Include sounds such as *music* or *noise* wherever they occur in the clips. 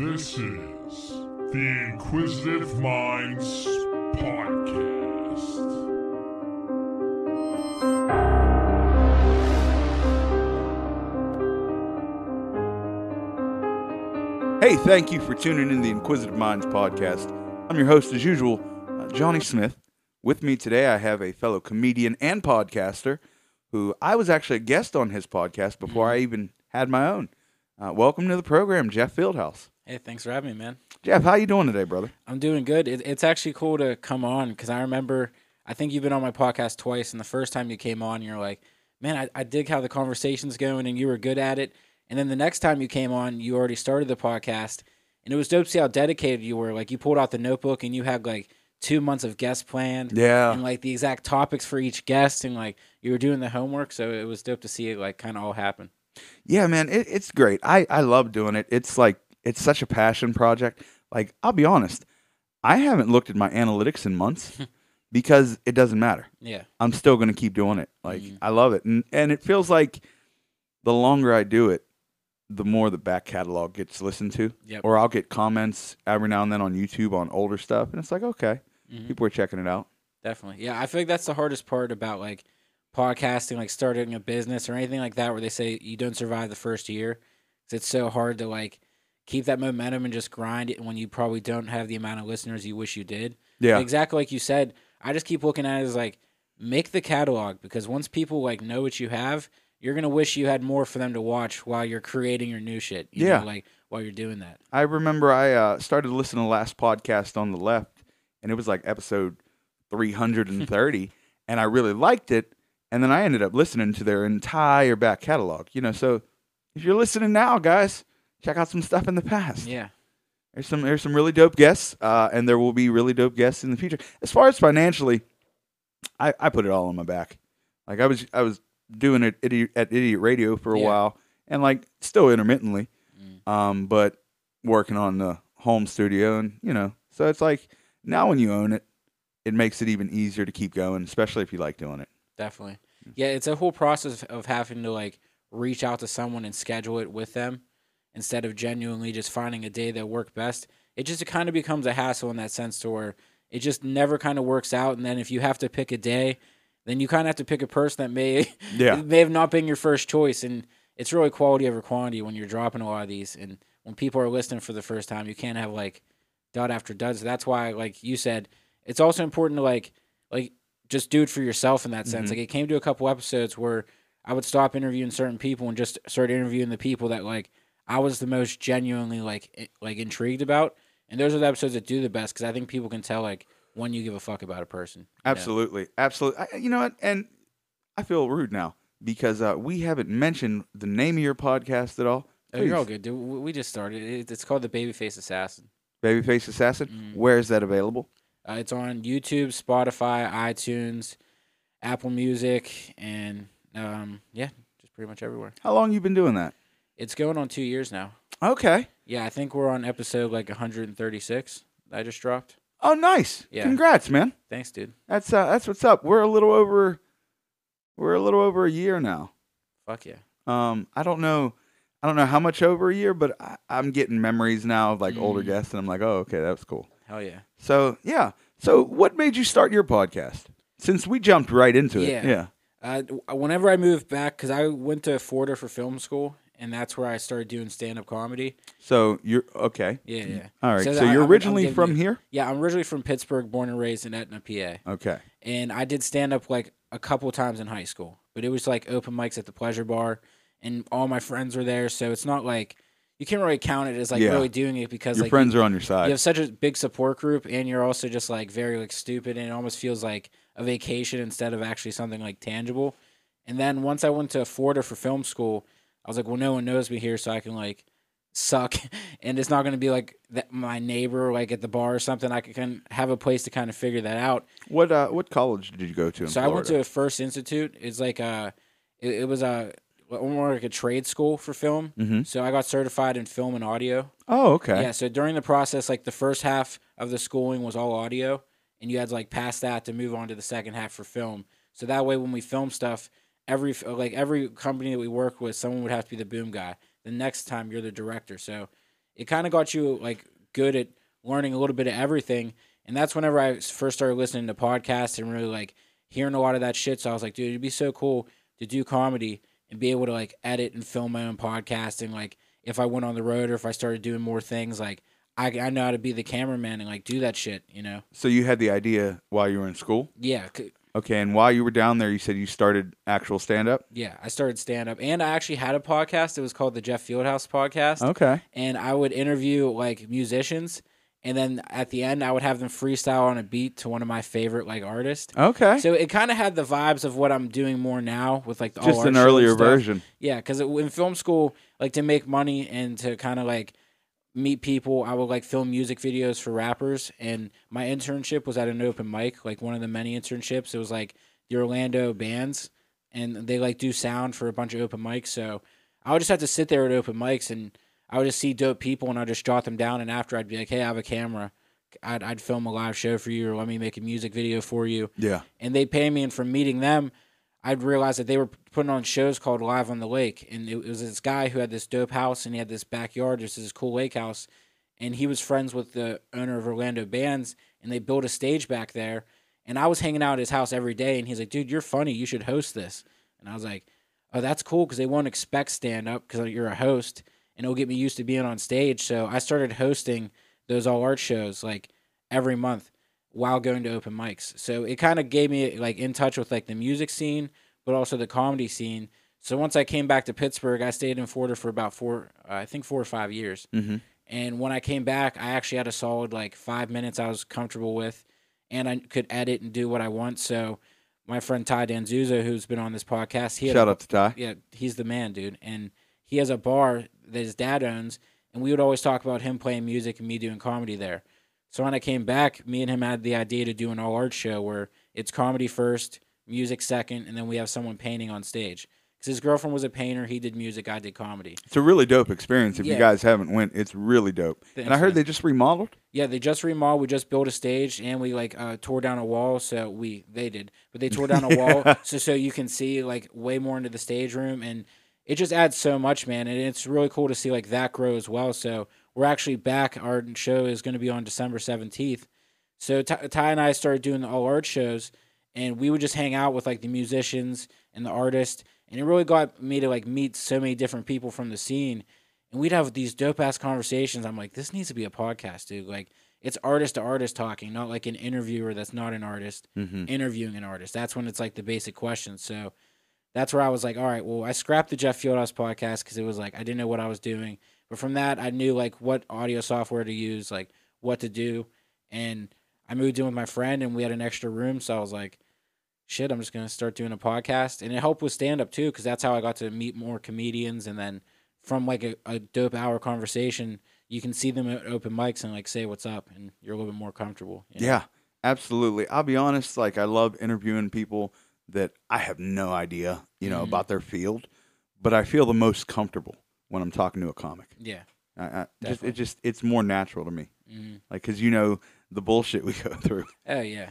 This is the Inquisitive Minds Podcast. Hey, thank you for tuning in the Inquisitive Minds podcast. I'm your host, as usual, uh, Johnny Smith. With me today, I have a fellow comedian and podcaster who I was actually a guest on his podcast before I even had my own. Uh, welcome to the program, Jeff Fieldhouse. Hey, thanks for having me, man. Jeff, how you doing today, brother? I'm doing good. It, it's actually cool to come on because I remember, I think you've been on my podcast twice, and the first time you came on, you're like, man, I, I dig how the conversation's going, and you were good at it. And then the next time you came on, you already started the podcast, and it was dope to see how dedicated you were. Like, you pulled out the notebook, and you had like two months of guests planned. Yeah. And like the exact topics for each guest, and like you were doing the homework. So it was dope to see it like kind of all happen. Yeah, man, it, it's great. I, I love doing it. It's like, it's such a passion project. Like, I'll be honest, I haven't looked at my analytics in months *laughs* because it doesn't matter. Yeah. I'm still going to keep doing it. Like Mhm. I love it, and and it feels like the longer I do it, the more the back catalog gets listened to. Yep. Or I'll get comments every now and then on YouTube on older stuff, and it's like okay, Mhm. people are checking it out. Definitely. Yeah, I feel like that's the hardest part about like podcasting, like starting a business or anything like that, where they say you don't survive the first year. 'Cause it's so hard to like keep that momentum and just grind it when you probably don't have the amount of listeners you wish you did. Yeah, Exactly like you said. I just keep looking at it as like make the catalog because once people like know what you have, you're gonna wish you had more for them to watch while you're creating your new shit. You Yeah. know, like while you're doing that. I remember I uh, started listening to the last podcast on the left, and it was like episode 330, *laughs* and I really liked it. And then I ended up listening to their entire back catalog. You know, so if you're listening now, guys, check out some stuff in the past. Yeah. There's some there's some really dope guests, uh, and there will be really dope guests in the future. As far as financially, I, I put it all on my back. Like I was I was doing it idiot, at Idiot Radio for a Yeah. while, and like still intermittently, Mm. um, but working on the home studio, and you know, so it's like now when you own it, it makes it even easier to keep going, especially if you like doing it. Definitely. Hmm. Yeah, it's a whole process of having to like reach out to someone and schedule it with them instead of genuinely just finding a day that work best. It just kind of becomes a hassle in that sense to where it just never kind of works out and then if you have to pick a day, then you kind of have to pick a person that may *laughs* Yeah. may have not been your first choice and it's really quality over quantity when you're dropping a lot of these and when people are listening for the first time, you can't have like dud after dud. So that's why like you said, it's also important to like like just do it for yourself in that sense. Mhm. Like it came to a couple episodes where I would stop interviewing certain people and just start interviewing the people that like I was the most genuinely like like intrigued about. And those are the episodes that do the best because I think people can tell like when you give a fuck about a person. you know? Absolutely, absolutely. I, you know what? And I feel rude now because uh, we haven't mentioned the name of your podcast at all. Oh, you're all good, dude. We we just started. It's called the Babyface Assassin. Babyface Assassin. Mm. Where is that available? Uh, it's on YouTube, Spotify, iTunes, Apple Music, and um, yeah, just pretty much everywhere. How long you been doing that? It's going on two years now. Okay. Yeah, I think we're on episode like 136. that I just dropped. Oh, nice. Yeah. Congrats, man. Thanks, dude. That's uh, that's what's up. We're a little over. We're a little over a year now. Fuck yeah. Um, I don't know. I don't know how much over a year, but I, I'm getting memories now of like older Mm. guests, and I'm like, oh, okay, that was cool. Hell yeah. So yeah. So what made you start your podcast? Since we jumped right into it. Yeah. Yeah. Uh, whenever I moved back, because I went to Florida for film school, and that's where I started doing stand up comedy. So you're okay. Yeah, yeah. All right. So, So you're I'm- I'm originally giving from you- here. Yeah, I'm originally from Pittsburgh, born and raised in Etna, PA. Okay. and I did stand up like a couple times in high school, but it was like open mics at the Pleasure Bar, and all my friends were there. So it's not like you can't really count it as like Yeah. really doing it because Your like friends you, are on your side. you have such a big support group, and you're also just like very like stupid, and it almost feels like a vacation instead of actually something like tangible. And then once I went to Florida for film school, I was like, well, no one knows me here, so I can like suck, *laughs* and it's not going to be like that my neighbor like at the bar or something. I can have a place to kind of figure that out. What uh what college did you go to in So I went Florida? to First Institute. It's like a, it, it was a more like a trade school for film. Mhm. So I got certified in film and audio. Oh, okay. Yeah. So during the process, like the first half of the schooling was all audio, and you had to like pass that to move on to the second half for film. So that way, when we film stuff, every like every company that we work with, someone would have to be the boom guy. The next time you're the director. So it kind of got you like good at learning a little bit of everything. And that's whenever I first started listening to podcasts and really like hearing a lot of that shit. So I was like, dude, it'd be so cool to do comedy and be able to like edit and film my own podcast. And like if I went on the road or if I started doing more things, like I, I know how to be the cameraman and like do that shit, you know? So you had the idea while you were in school? Yeah. Okay, and while you were down there, you said you started actual stand up? Yeah. I started stand up and I actually had a podcast. It was called the Jeff Fieldhouse podcast. Okay. and I would interview like musicians, and then at the end I would have them freestyle on a beat to one of my favorite like artists. Okay. So it kind of had the vibes of what I'm doing more now with like the Just an earlier version. Yeah, because in film school, like to make money and to kind of like meet people, I would like film music videos for rappers. And my internship was at an open mic, like one of the many internships. It was like the Orlando bands, and they like do sound for a bunch of open mics. So I would just have to sit there at open mics and I would just see dope people and I'd just jot them down. And after I'd be like, hey, I have a camera. I'd, I'd film a live show for you or let me make a music video for you Yeah. and they'd pay me. And from meeting them, I'd realize that they were putting on shows called Live on the Lake, and it, it was this guy who had this dope house and he had this backyard, just this cool lake house, and he was friends with the owner of Orlando Bands, and they built a stage back there. And I was hanging out at his house every day, and he's like, "Dude, you're funny. You should host this." And I was like, "Oh, that's cool," because they won't expect stand up because you're a host, and it'll get me used to being on stage. So I started hosting those all art shows like every month while going to open mics. So it kind of gave me like in touch with like the music scene, but also the comedy scene. So once I came back to Pittsburgh, I stayed in Florida for about four, uh, I think four or five years. Mm-hmm. And when I came back, I actually had a solid like five minutes I was comfortable with, and I could edit and do what I want. So my friend Ty Danzuza, who's been on this podcast, he Shout a, out to Ty. yeah, he's the man, dude. And he has a bar that his dad owns, and we would always talk about him playing music and me doing comedy there. So when I came back, me and him had the idea to do an all art show where it's comedy first, music second, and then we have someone painting on stage. Because his girlfriend was a painter, he did music, I did comedy. It's a really dope experience. If you guys haven't went, it's really dope. and I heard man. they just remodeled. Yeah, they just remodeled. We just built a stage and we like uh, tore down a wall. So we they did, but they tore down a wall *laughs* so so you can see like way more into the stage room, and it just adds so much, man. And it's really cool to see like that grow as well. So we're actually back. Our show is going to be on December seventeenth. So Ty, Ty and I started doing the all art shows, and we would just hang out with like the musicians and the artists, and it really got me to like meet so many different people from the scene and we'd have these dope ass conversations. I'm like, this needs to be a podcast, dude. Like, it's artist to artist talking, not like an interviewer that's not an artist Mm-hmm. interviewing an artist. That's when it's like the basic questions. So that's where I was like, all right, well, I scrapped the Jeff Fieldhouse podcast because it was like I didn't know what I was doing. But from that, I knew like what audio software to use, like what to do, and I moved in with my friend, and we had an extra room, so I was like. Shit, I'm just gonna start doing a podcast, and it helped with stand up too, because that's how I got to meet more comedians, and then from like a, a dope hour conversation, you can see them at open mics and like say what's up, and you're a little bit more comfortable. you know? Yeah, absolutely. I'll be honest. Like, I love interviewing people that I have no idea, you know, Mhm. about their field, but I feel the most comfortable when I'm talking to a comic. yeah, I, I just, it just, it's more natural to me. hmm Like, cause you know the bullshit we *laughs* go through. oh yeah.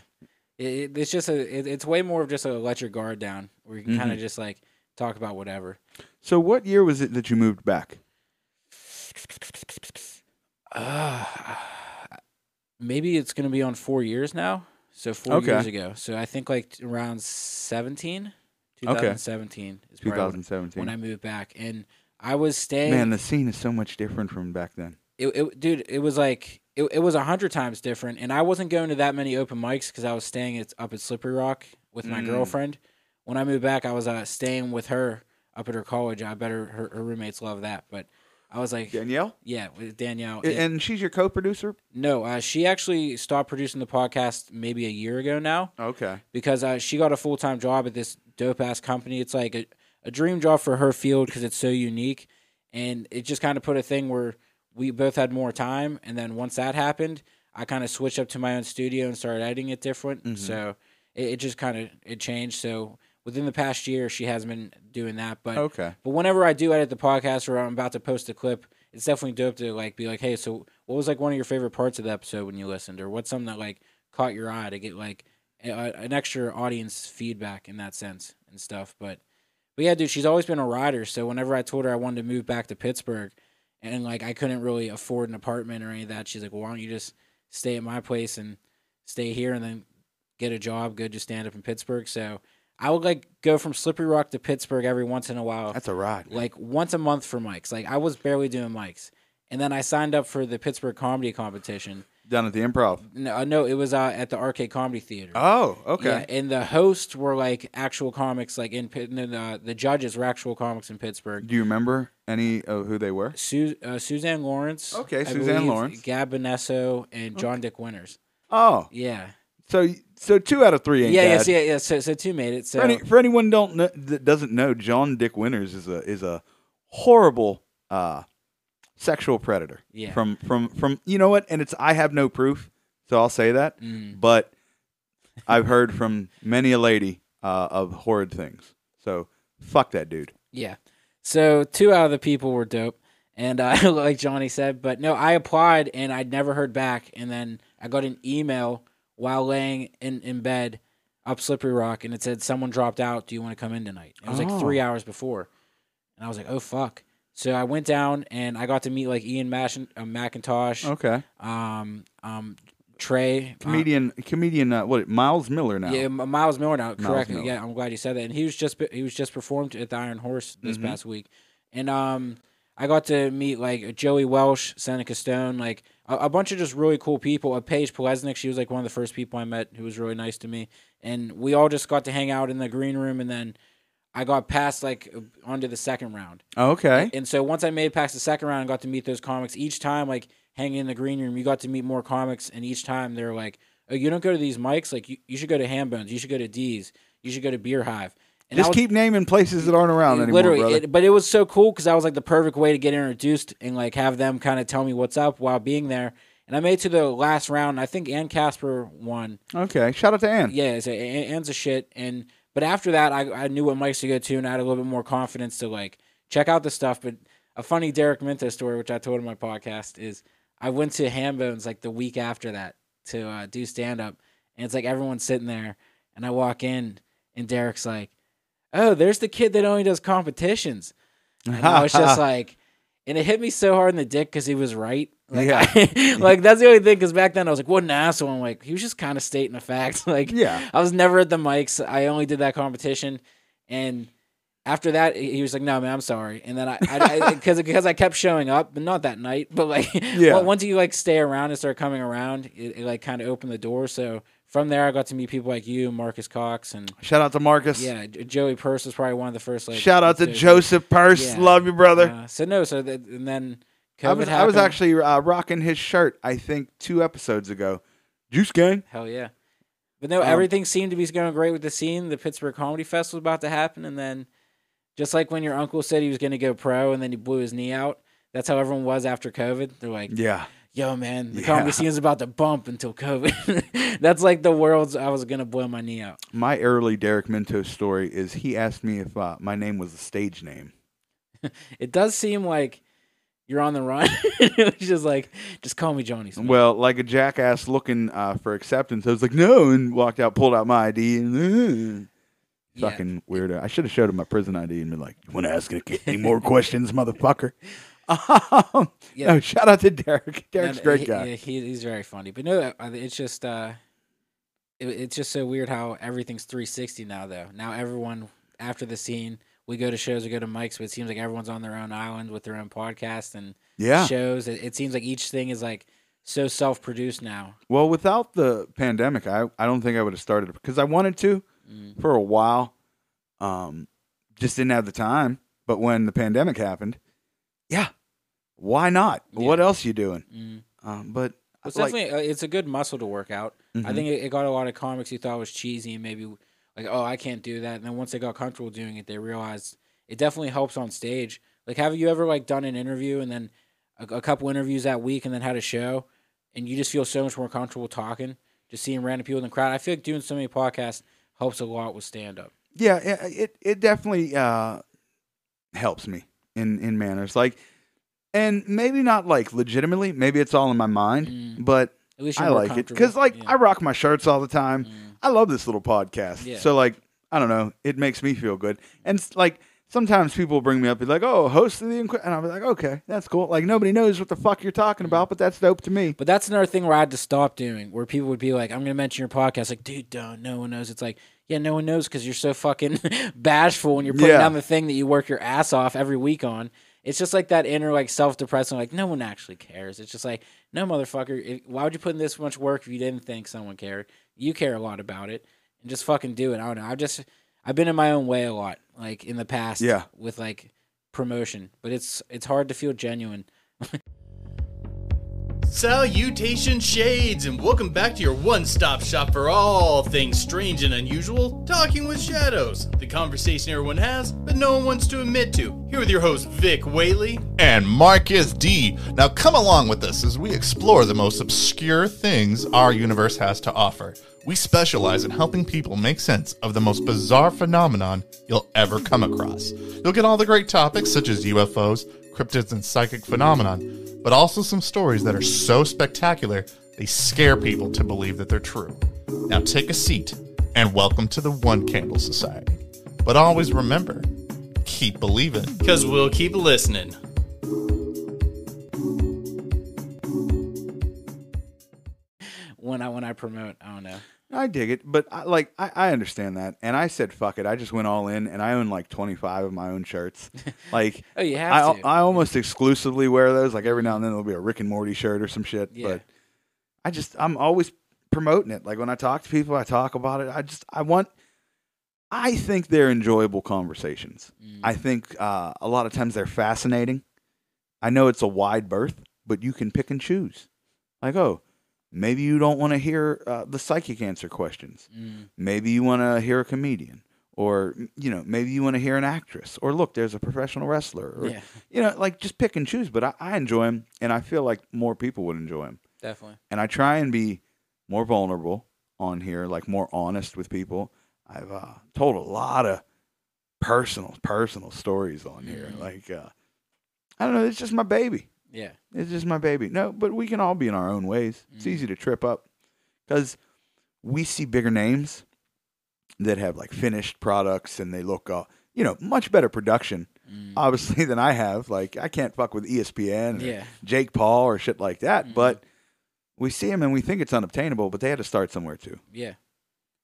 It, it, it's just a, it, it's way more of just a let your guard down, where you can kind of just like talk about whatever. So, what year was it that you moved back? Uh, maybe it's gonna be on four years now. So four Okay. years ago. So I think like around 17, 2017 is when- 2017. when I moved back, and I was staying. Man, the scene is so much different from back then. it, it dude it was like it, it was a hundred times different and i wasn't going to that many open mics because i was staying at, up at slippery rock with my Mm. girlfriend when i moved back i was uh, staying with her up at her college i bet her, her, her roommates love that but i was like Danielle, yeah with danielle A- and she's your co-producer. no uh, she actually stopped producing the podcast maybe a year ago now Okay. because uh, she got a full time job at this dope ass company. It's like a, a dream job for her field because it's so unique, and it just kind of put a thing where we both had more time. And then once that happened, I kind of switched up to my own studio and started editing it different. Mhm. So it, it just kind of it changed. So within the past year, she has been doing that, but. Okay. But whenever I do edit the podcast or I'm about to post a clip, it's definitely dope to like be like, hey, so what was like one of your favorite parts of the episode when you listened, or what's something that like caught your eye to get like a, an extra audience feedback in that sense and stuff. But but yeah, dude, she's always been a rider. So whenever I told her I wanted to move back to Pittsburgh, and like I couldn't really afford an apartment or any of that. She's like, well, why don't you just stay at my place and stay here and then get a job, go to stand up in Pittsburgh. So I would like go from Slippery Rock to Pittsburgh every once in a while, That's a ride. man. like once a month for mics. Like I was barely doing mics, and then I signed up for the Pittsburgh comedy competition. Down at the improv. No, uh, no, it was uh, at the Arcade Comedy Theater. Oh, Yeah, okay. and the hosts were like actual comics, like in and the the judges were actual comics in Pittsburgh. Do you remember any of who they were? Su- uh, Suzanne Lawrence. Okay, I Suzanne believe, Lawrence. Gab Benesso, and John Dick Winters. Oh, Yeah. so so two out of three ain't Yeah, bad. yes, yeah, yeah. So, so two made it. So For, any, for anyone don't know, that doesn't know, John Dick Winters is a is a horrible uh, sexual predator. Yeah. From from from you know what? And it's I have no proof, so I'll say that. Mm. But I've heard from many a lady uh, of horrid things. So fuck that dude. Yeah. So two out of the people were dope, and uh, *laughs* like Johnny said, but no, I applied and I'd never heard back, and then I got an email while laying in in bed up Slippery Rock, and it said someone dropped out. Do you want to come in tonight? It was Oh. like three hours before, and I was like, oh fuck. So I went down and I got to meet like Ian Mash- uh, McIntosh, Okay. um, um, Trey, uh, Comedian comedian uh, what Miles Miller now. Yeah, M- Miles Miller now. Correct. Miller. Yeah, I'm glad you said that. And he was just he was just performed at the Iron Horse this Mhm. past week, and um, I got to meet like Joey Welsh, Seneca Stone, like a, a bunch of just really cool people. A Paige Polesnik, she was like one of the first people I met who was really nice to me, and we all just got to hang out in the green room, and then I got past like uh, onto the second round. Oh, okay. And so once I made it past the second round and got to meet those comics, each time like hanging in the green room, you got to meet more comics, and each time they're like, "Oh, you don't go to these mics? Like you, you should go to Hambones, you should go to D's, you should go to Beer Hive." And Just keep naming places that aren't around anymore, literally, brother. it, but it was so cool because I was like the perfect way to get introduced and like have them kind of tell me what's up while being there. And I made it to the last round. I think Ann Casper won. okay. Shout out to Ann. Yeah, so Ann's a shit. And but after that, I, I knew what mics to go to, and I had a little bit more confidence to like check out the stuff. But a funny Derek Minto story, which I told in my podcast, is I went to Hambones like the week after that to uh, do stand up, and it's like everyone's sitting there, and I walk in, and Derek's like, "Oh, there's the kid that only does competitions," and I was just *laughs* like. And it hit me so hard in the dick because he was right. Like, Yeah. I- *laughs* like that's the only thing. Because back then I was like, "What an asshole!" I'm like, he was just kind of stating a fact. *laughs* Like, Yeah. I was never at the mics. I only did that competition, and after that, he was like, "No, man, I'm sorry." And then I, I, because because I kept showing up, but not that night. But like, Yeah. once you like stay around and start coming around, it, it like kind of opened the door. So from there, I got to meet people like you, Marcus Cox, and Shout out to Marcus. yeah, Joey Purse was probably one of the first. Like, Shout out to Joseph Purse. Yeah. Love you, brother. Uh, so no, so that, and then COVID I was I was actually uh, rocking his shirt. I think two episodes ago. Juice Gang. Hell yeah. But no, Um, everything seemed to be going great with the scene. The Pittsburgh Comedy Fest was about to happen, and then just like when your uncle said he was going to go pro, and then he blew his knee out. That's how everyone was after COVID. They're like, Yeah. "Yo, man, the Yeah. scene's about to bump until COVID." *laughs* That's like the world's. I was going to blow my knee out. My early Derek Minto story is he asked me if uh, my name was a stage name. *laughs* It does seem like you're on the run. *laughs* was just like, just call me Johnny. Smith. Well, like a jackass looking uh, for acceptance, I was like, no, and walked out, pulled out my ID, and uh, Yeah. fucking weirdo. I should have showed him my prison ID and been like, "You want to ask any more questions, motherfucker?" *laughs* Um, Yeah. No, shout out to Derek. Derek's And great he- guy. yeah, he, he's very funny. But no, it's just uh, it, it's just so weird how everything's 360 now. Though now everyone after the scene, we go to shows, we go to mics, but it seems like everyone's on their own island with their own podcast and Yeah. shows. It, it seems like each thing is like so self-produced now. Well, without the pandemic, I, I don't think I would have started because I wanted to Mm. for a while. Um, just didn't have the time. But when the pandemic happened, yeah, why not? Yeah. What else you doing? Mm. Um, but It's like- definitely uh, it's a good muscle to work out. I Mhm. think it, it got a lot of comics who thought was cheesy and maybe like, oh, I can't do that. And then once they got comfortable doing it, they realized it definitely helps on stage. Like, have you ever like done an interview and then a, a couple interviews that week and then had a show, and you just feel so much more comfortable talking, just seeing random people in the crowd. I feel like doing so many podcasts helps a lot with stand up. yeah, it it, it definitely uh, helps me in in manners like, and maybe not like legitimately. Maybe it's all in my mind, Mm. but At least I like it because like Yeah. I rock my shirts all the time. Mm. I love this little podcast. Yeah. So like I don't know, it makes me feel good. And like sometimes people bring me up, be like, "Oh, host of the," Inqui-, and I'll be like, "Okay, that's cool." Like nobody knows what the fuck you're talking about, but that's dope to me. But that's another thing where I had to stop doing, where people would be like, "I'm gonna mention your podcast." Like, dude, don't. No one knows. It's like, yeah, no one knows because you're so fucking *laughs* bashful when you're putting Yeah. down the thing that you work your ass off every week on. It's just like that inner like self depressing. Like, no one actually cares. It's just like, no motherfucker. If, why would you put in this much work if you didn't think someone cared? You care a lot about it, and just fucking do it. I don't know. I've just I've been in my own way a lot, like in the past. Yeah. With like promotion, but it's it's hard to feel genuine. *laughs* Salutation Shades, and welcome back to your one stop shop for all things strange and unusual Talking with Shadows. The conversation everyone has, but no one wants to admit to. Here with your host, Vic Whaley. and Marcus D. Now come along with us as we explore the most obscure things our universe has to offer. We specialize in helping people make sense of the most bizarre phenomenon you'll ever come across. You'll get all the great topics such as UFOs, cryptids, and psychic phenomenon, but also some stories that are so spectacular they scare people to believe that they're true. Now take a seat and welcome to the One Candle Society. But always remember, keep believing. Because we'll keep listening. when I when I promote, I don't know. I dig it, but I, like I, I understand that, and I said fuck it. I just went all in, and I own like 25 of my own shirts. *laughs* Like Oh, you have I to. I almost exclusively wear those. Like every now and then there'll be a Rick and Morty shirt or some shit. Yeah. But I just I'm always promoting it. Like when I talk to people, I talk about it. I just I want. I think they're enjoyable conversations. Mm. I think uh, a lot of times they're fascinating. I know it's a wide berth, but you can pick and choose. Like, oh, maybe you don't want to hear uh, the psychic answer questions. Mm. Maybe you want to hear a comedian, or you know, maybe you want to hear an actress, or look, there's a professional wrestler, or Yeah, you know, like just pick and choose. But I, I enjoy them, and I feel like more people would enjoy them. definitely. And I try and be more vulnerable on here, like more honest with people. I've uh, told a lot of personal, personal stories on here. Mhm. Like, uh, I don't know, it's just my baby. Yeah, It's just my baby. No, but we can all be in our own ways. It's Mhm. easy to trip up because we see bigger names that have like finished products and they look, uh, you know, much better production, Mm. obviously, *laughs* than I have. Like, I can't fuck with ESPN yeah, Jake Paul or shit like that. Mhm. But we see them and we think it's unobtainable, but they had to start somewhere too. yeah,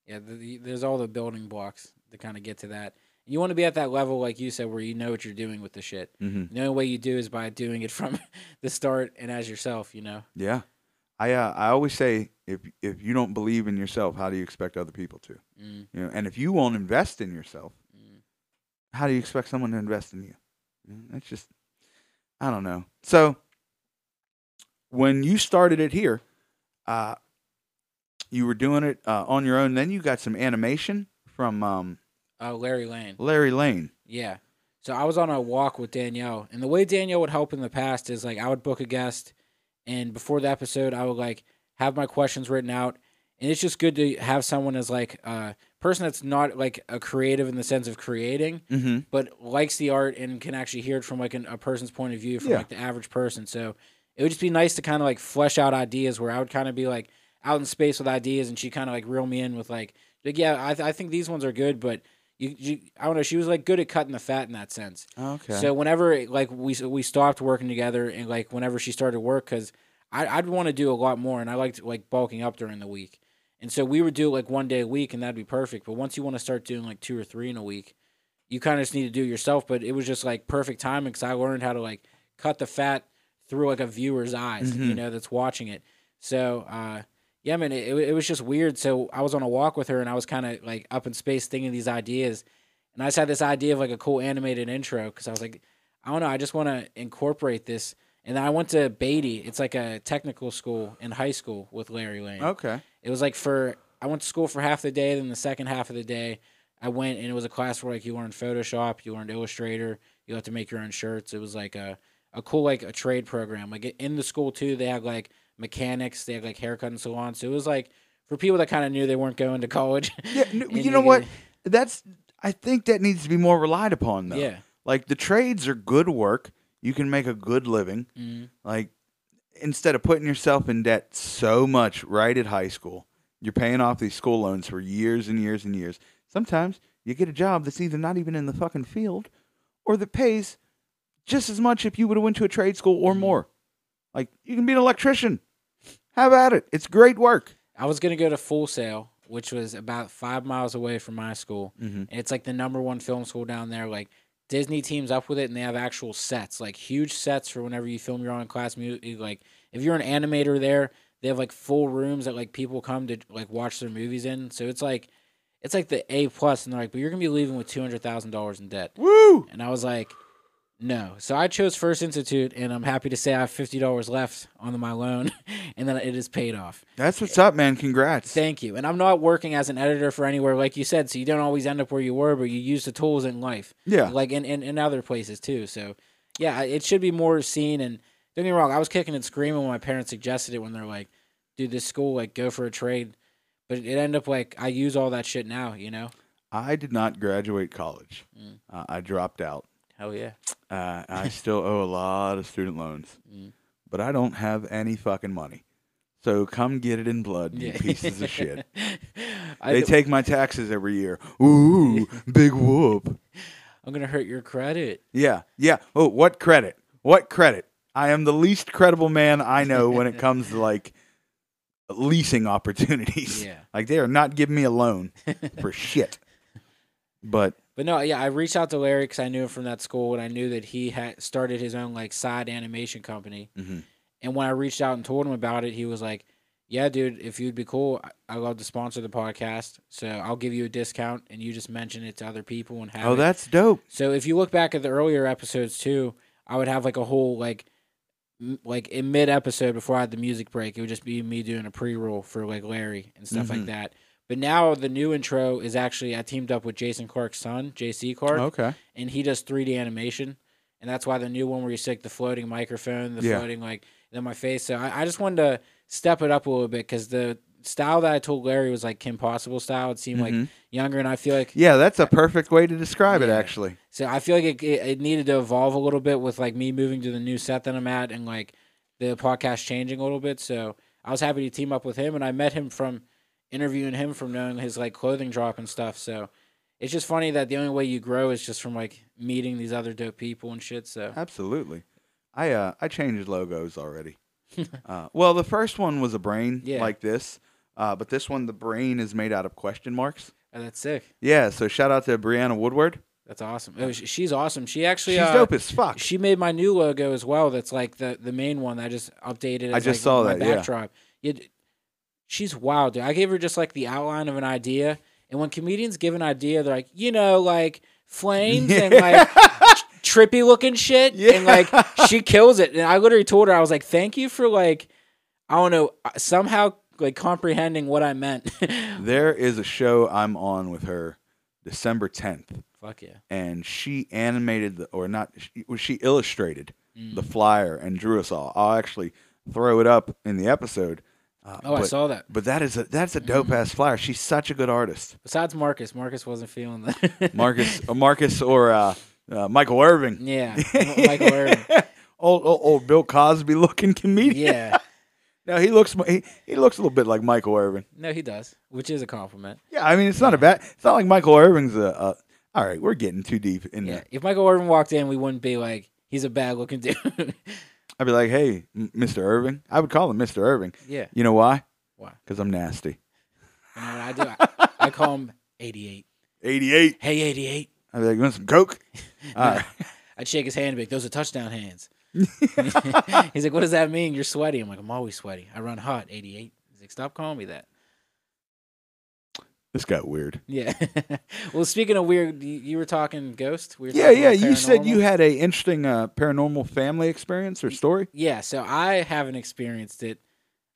yeah. The, the, there's all the building blocks to kind of get to that. You want to be at that level, like you said, where you know what you're doing with the shit. Mm-hmm. The only way you do is by doing it *laughs* from the start and as yourself. You know. Yeah. I uh, I always say if if you don't believe in yourself, how do you expect other people to? Mm. You know, and if you won't invest in yourself, Mm. how do you expect someone to invest in you? That's just, I don't know. So, when you started it here, uh, you were doing it uh, on your own. Then you got some animation from um, Uh, Larry Lane. Larry Lane. Yeah. So I was on a walk with Danielle, and the way Danielle would help in the past is like I would book a guest, and before the episode, I would like have my questions written out, and it's just good to have someone as like a person that's not like a creative in the sense of creating, Mm-hmm. but likes the art and can actually hear it from like an, a person's point of view from Yeah. like the average person. So it would just be nice to kind of like flesh out ideas where I would kind of be like out in space with ideas, and she kind of like reel me in with like like yeah, I th- I think these ones are good, but. You, you, I don't know. She was like good at cutting the fat in that sense. Okay. So whenever like we we stopped working together, and like whenever she started work, because I'd want to do a lot more, and I liked like bulking up during the week, and so we would do like one day a week, and that'd be perfect. But once you want to start doing like two or three in a week, you kind of just need to do it yourself. But it was just like perfect timing because I learned how to like cut the fat through like a viewer's eyes, you Mhm. know, that's watching it. So uh, yeah, man, it, it was just weird. So I was on a walk with her, and I was kind of like up in space thinking these ideas, and I just had this idea of like a cool animated intro because I was like, I don't know, I just want to incorporate this. And then I went to Beattie. It's like a technical school in high school with Larry Lane. okay. It was like for I went to school for half the day, then the second half of the day I went and it was a class where like you learned Photoshop, you learned Illustrator, you had to make your own shirts. It was like a a cool like a trade program. Like in the school too, they had like mechanics, they had like haircut and so on. So it was like for people that kind of knew they weren't going to college. *laughs* Yeah. *laughs* you know what? That's. I think that needs to be more relied upon, though. Yeah. Like the trades are good work. You can make a good living. Mhm. Like instead of putting yourself in debt so much right at high school, you're paying off these school loans for years and years and years. Sometimes you get a job that's either not even in the fucking field or that pays just as much if you would have went to a trade school or more. Like you can be an electrician. Have at it. It's great work. I was gonna go to Full Sail, which was about five miles away from my school. Mhm. And it's like the number one film school down there. Like Disney teams up with it, and they have actual sets, like huge sets for whenever you film your own class movie. Like if you're an animator there, they have like full rooms that like people come to like watch their movies in. So it's like it's like the A plus, and they're like, but you're gonna be leaving with two hundred thousand dollars in debt. Woo! And I was like, no. So I chose First Institute, and I'm happy to say I have fifty dollars left on my loan, *laughs* and then it is paid off. That's what's up, man. Congrats. Thank you. And I'm not working as an editor for anywhere, like you said, so you don't always end up where you were, but you use the tools in life. Yeah. Like in, in, in other places too. So yeah, it should be more seen and don't get me wrong, I was kicking and screaming when my parents suggested it when they're like, dude, this school, like go for a trade. But it ended up like I use all that shit now, you know? I did not graduate college. Mm. Uh, I dropped out. Hell yeah. Uh, I *laughs* still owe a lot of student loans, Mm. but I don't have any fucking money. So come get it in blood, you Yeah. pieces of shit. *laughs* They take my taxes every year. Ooh, big whoop. I'm gonna hurt your credit. Yeah, yeah. Oh, what credit? What credit? I am the least credible man I know when it *laughs* comes to like leasing opportunities. Yeah. Like they are not giving me a loan for shit. But But no, yeah, I reached out to Larry because I knew him from that school, and I knew that he had started his own like side animation company. Mhm. And when I reached out and told him about it, he was like, "Yeah, dude, if you'd be cool, I- I'd love to sponsor the podcast. So I'll give you a discount, and you just mention it to other people and have oh, it." that's dope. So if you look back at the earlier episodes too, I would have like a whole like m- like in mid episode before I had the music break, it would just be me doing a pre roll for like Larry and stuff like Mhm. that. But now the new intro is actually I teamed up with Jason Clark's son, JC Clark, Okay. and he does 3D animation, and that's why the new one where you stick the floating microphone, the Yeah. floating like in my face. So I, I just wanted to step it up a little bit because the style that I told Larry was like Kim Possible style. It seemed like Mhm. younger, and I feel like Yeah, that's a perfect way to describe it actually. so I feel like it, it, it needed to evolve a little bit with like me moving to the new set that I'm at and like the podcast changing a little bit. So I was happy to team up with him, and I met him from interviewing him from knowing his like clothing drop and stuff. So it's just funny that the only way you grow is just from like meeting these other dope people and shit. So Absolutely. I uh I changed logos already. *laughs* uh, well, the first one was a brain Yeah. like this, uh, but this one the brain is made out of question marks. oh, that's sick. Yeah, so shout out to Brianna Woodward. That's awesome. Oh, she's awesome. She actually She's uh, dope as fuck. She made my new logo as well. That's like the the main one. That I just updated. I just like, saw my that, yeah. backdrop. Yeah. She's wild, dude. I gave her just like the outline of an idea, and when comedians give an idea, they're like, you know, like flames and *laughs* like trippy looking shit, and like she kills it. And I literally told her, I was like, thank you for like, I don't know, uh, somehow like comprehending what I meant. *laughs* There is a show I'm on with her December 10th, Fuck yeah. and she animated the, or not, she, she illustrated Mm. the flyer and drew us all. I'll actually throw it up in the episode. Uh, Oh, I saw that. But that is a that's a dope ass flyer. She's such a good artist. Besides Marcus, Marcus wasn't feeling that. *laughs* Marcus, uh, Marcus, or uh, uh, Michael Irvin. yeah, *laughs* Michael Irvin. old, old old Bill Cosby looking comedian. Yeah. *laughs* No, he looks he, he looks a little bit like Michael Irvin. No, he does, which is a compliment. Yeah, I mean it's not a bad. It's not like Michael Irvin's a. a all right, we're getting too deep in Yeah. there. If Michael Irvin walked in, we wouldn't be like, he's a bad looking dude. I'd be like, hey, M- Mr. Irvin. I would call him Mr. Irvin. yeah. You know why? Why? Because I'm nasty. You know what I do? I, I call him 88. 88. Hey, 88. I'd be like, you want some coke? *laughs* All right. *laughs* I'd shake his hand and be like, those are touchdown hands. *laughs* He's like, what does that mean? You're sweaty. I'm like, I'm always sweaty. I run hot, 88. He's like, stop calling me that. This got weird. Yeah. *laughs* well, speaking of weird, you, you were talking ghost. We were Yeah, talking yeah. You said you had a interesting uh, paranormal family experience or story. Yeah, so I haven't experienced it.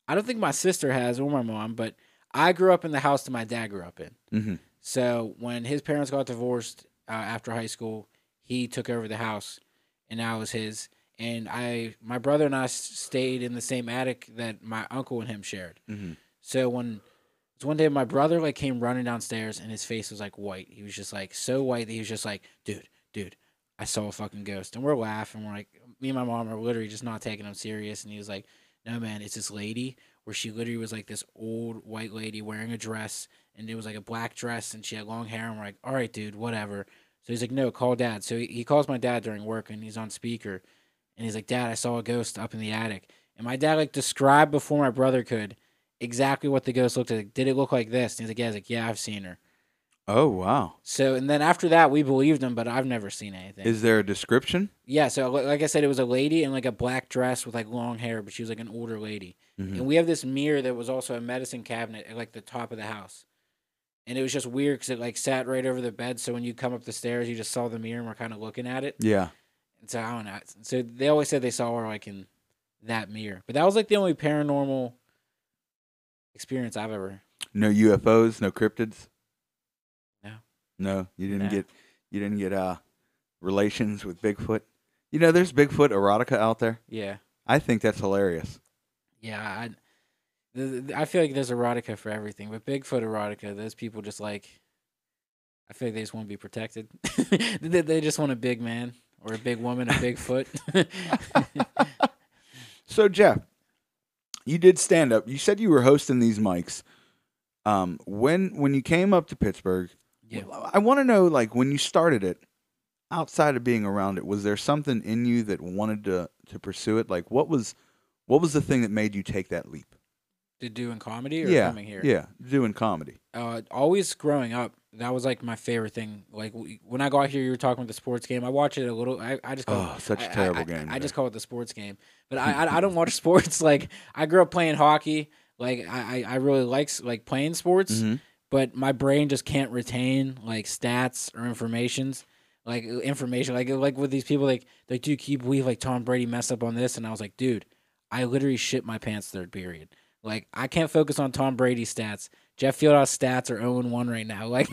I don't think my sister has or my mom, but I grew up in the house that my dad grew up in. Mm-hmm. So when his parents got divorced uh, after high school, he took over the house, and now it was his. And I, my brother and I stayed in the same attic that my uncle and him shared. Mhm. So when was one day, my brother like came running downstairs, and his face was like white. He was just like so white that he was just like, "Dude, dude, I saw a fucking ghost." And we're laughing. We're like, me and my mom are literally just not taking him serious. And he was like, "No, man, it's this lady where she literally was like this old white lady wearing a dress, and it was like a black dress, and she had long hair." And we're like, "All right, dude, whatever." So he's like, no, call dad. So he, he calls my dad during work and he's on speaker. And he's like, Dad, I saw a ghost up in the attic. And my dad like described before my brother could exactly what the ghost looked like. Did it look like this? And he's like, Yeah, he's like, Yeah, I've seen her. Oh wow. So and then after that we believed him, but I've never seen anything. Is there a description? yeah, so like I said, it was a lady in like a black dress with like long hair, but she was like an older lady. Mhm. And we have this mirror that was also a medicine cabinet at like the top of the house. And it was just weird because it like sat right over the bed. So when you come up the stairs, you just saw the mirror and we're kind of looking at it. Yeah. And so I don't know. So they always said they saw her like in that mirror. But that was like the only paranormal experience I've ever. No UFOs, no cryptids. No. No, you didn't No. get you didn't get uh relations with Bigfoot. You know, there's Bigfoot erotica out there. Yeah. I think that's hilarious. Yeah. I, I feel like there's erotica for everything, but Bigfoot erotica, those people just like. I feel like they just want to be protected. *laughs* they, they just want a big man or a big woman, a big foot. *laughs* So Jeff, you did stand up. You said you were hosting these mics. Um, when when you came up to Pittsburgh, yeah. I want to know like when you started it, outside of being around it, was there something in you that wanted to to pursue it? Like what was what was the thing that made you take that leap? To do in comedy or yeah, coming here? yeah, doing comedy. uh, always growing up, that was like my favorite thing. Like when I got here, you were talking about the sports game. I watch it a little. I, I just call Oh, it, such a terrible I, game, I, I just call it the sports game. But I, I I don't watch *laughs* sports. Like I grew up playing hockey. Like I I really like like playing sports, Mhm. but my brain just can't retain like stats or informations. Like uh, information, like like with these people, like like, dude, keep we like Tom Brady messed up on this? And I was like, dude, I literally shit my pants third period. Like I can't focus on Tom Brady's stats. Jeff Fieldhouse stats are 0 1 right now. *laughs* Like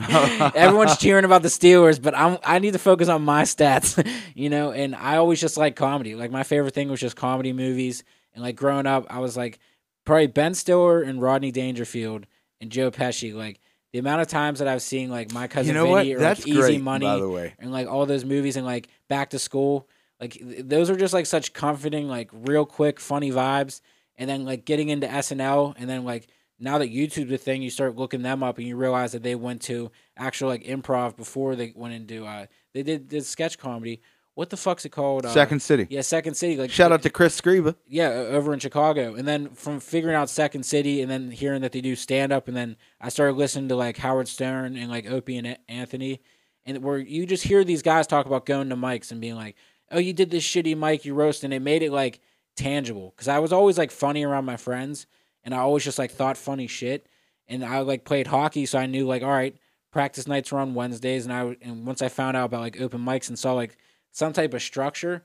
everyone's *laughs* cheering about the Steelers, but I'm I need to focus on my stats, *laughs* you know. And I always just like comedy. Like my favorite thing was just comedy movies. And like growing up, I was like probably Ben Stiller and Rodney Dangerfield and Joe Pesci. Like the amount of times that I've seen like my cousin You know what? Vinny or That's like Easy great. Money by the way. and like all those movies and like Back to School. Like th- those are just like such comforting, like real quick, funny vibes. And then like getting into SNL, and then like now that YouTube's a thing, you start looking them up, and you realize that they went to actual like improv before they went into uh they did did sketch comedy. What the fuck's it called? Uh, Second City. yeah, Second City. Like Shout out to Chris Scriva. yeah, over in Chicago. And then from figuring out Second City and then hearing that they do stand up and then I started listening to like Howard Stern and like Opie and Anthony and where you just hear these guys talk about going to mics and being like, "Oh, you did this shitty mic you roast." And it made it like tangible cuz I was always like funny around my friends and I always just like thought funny shit and I like played hockey so I knew like, all right, practice nights were on Wednesdays and I and once I found out about like open mics and saw like some type of structure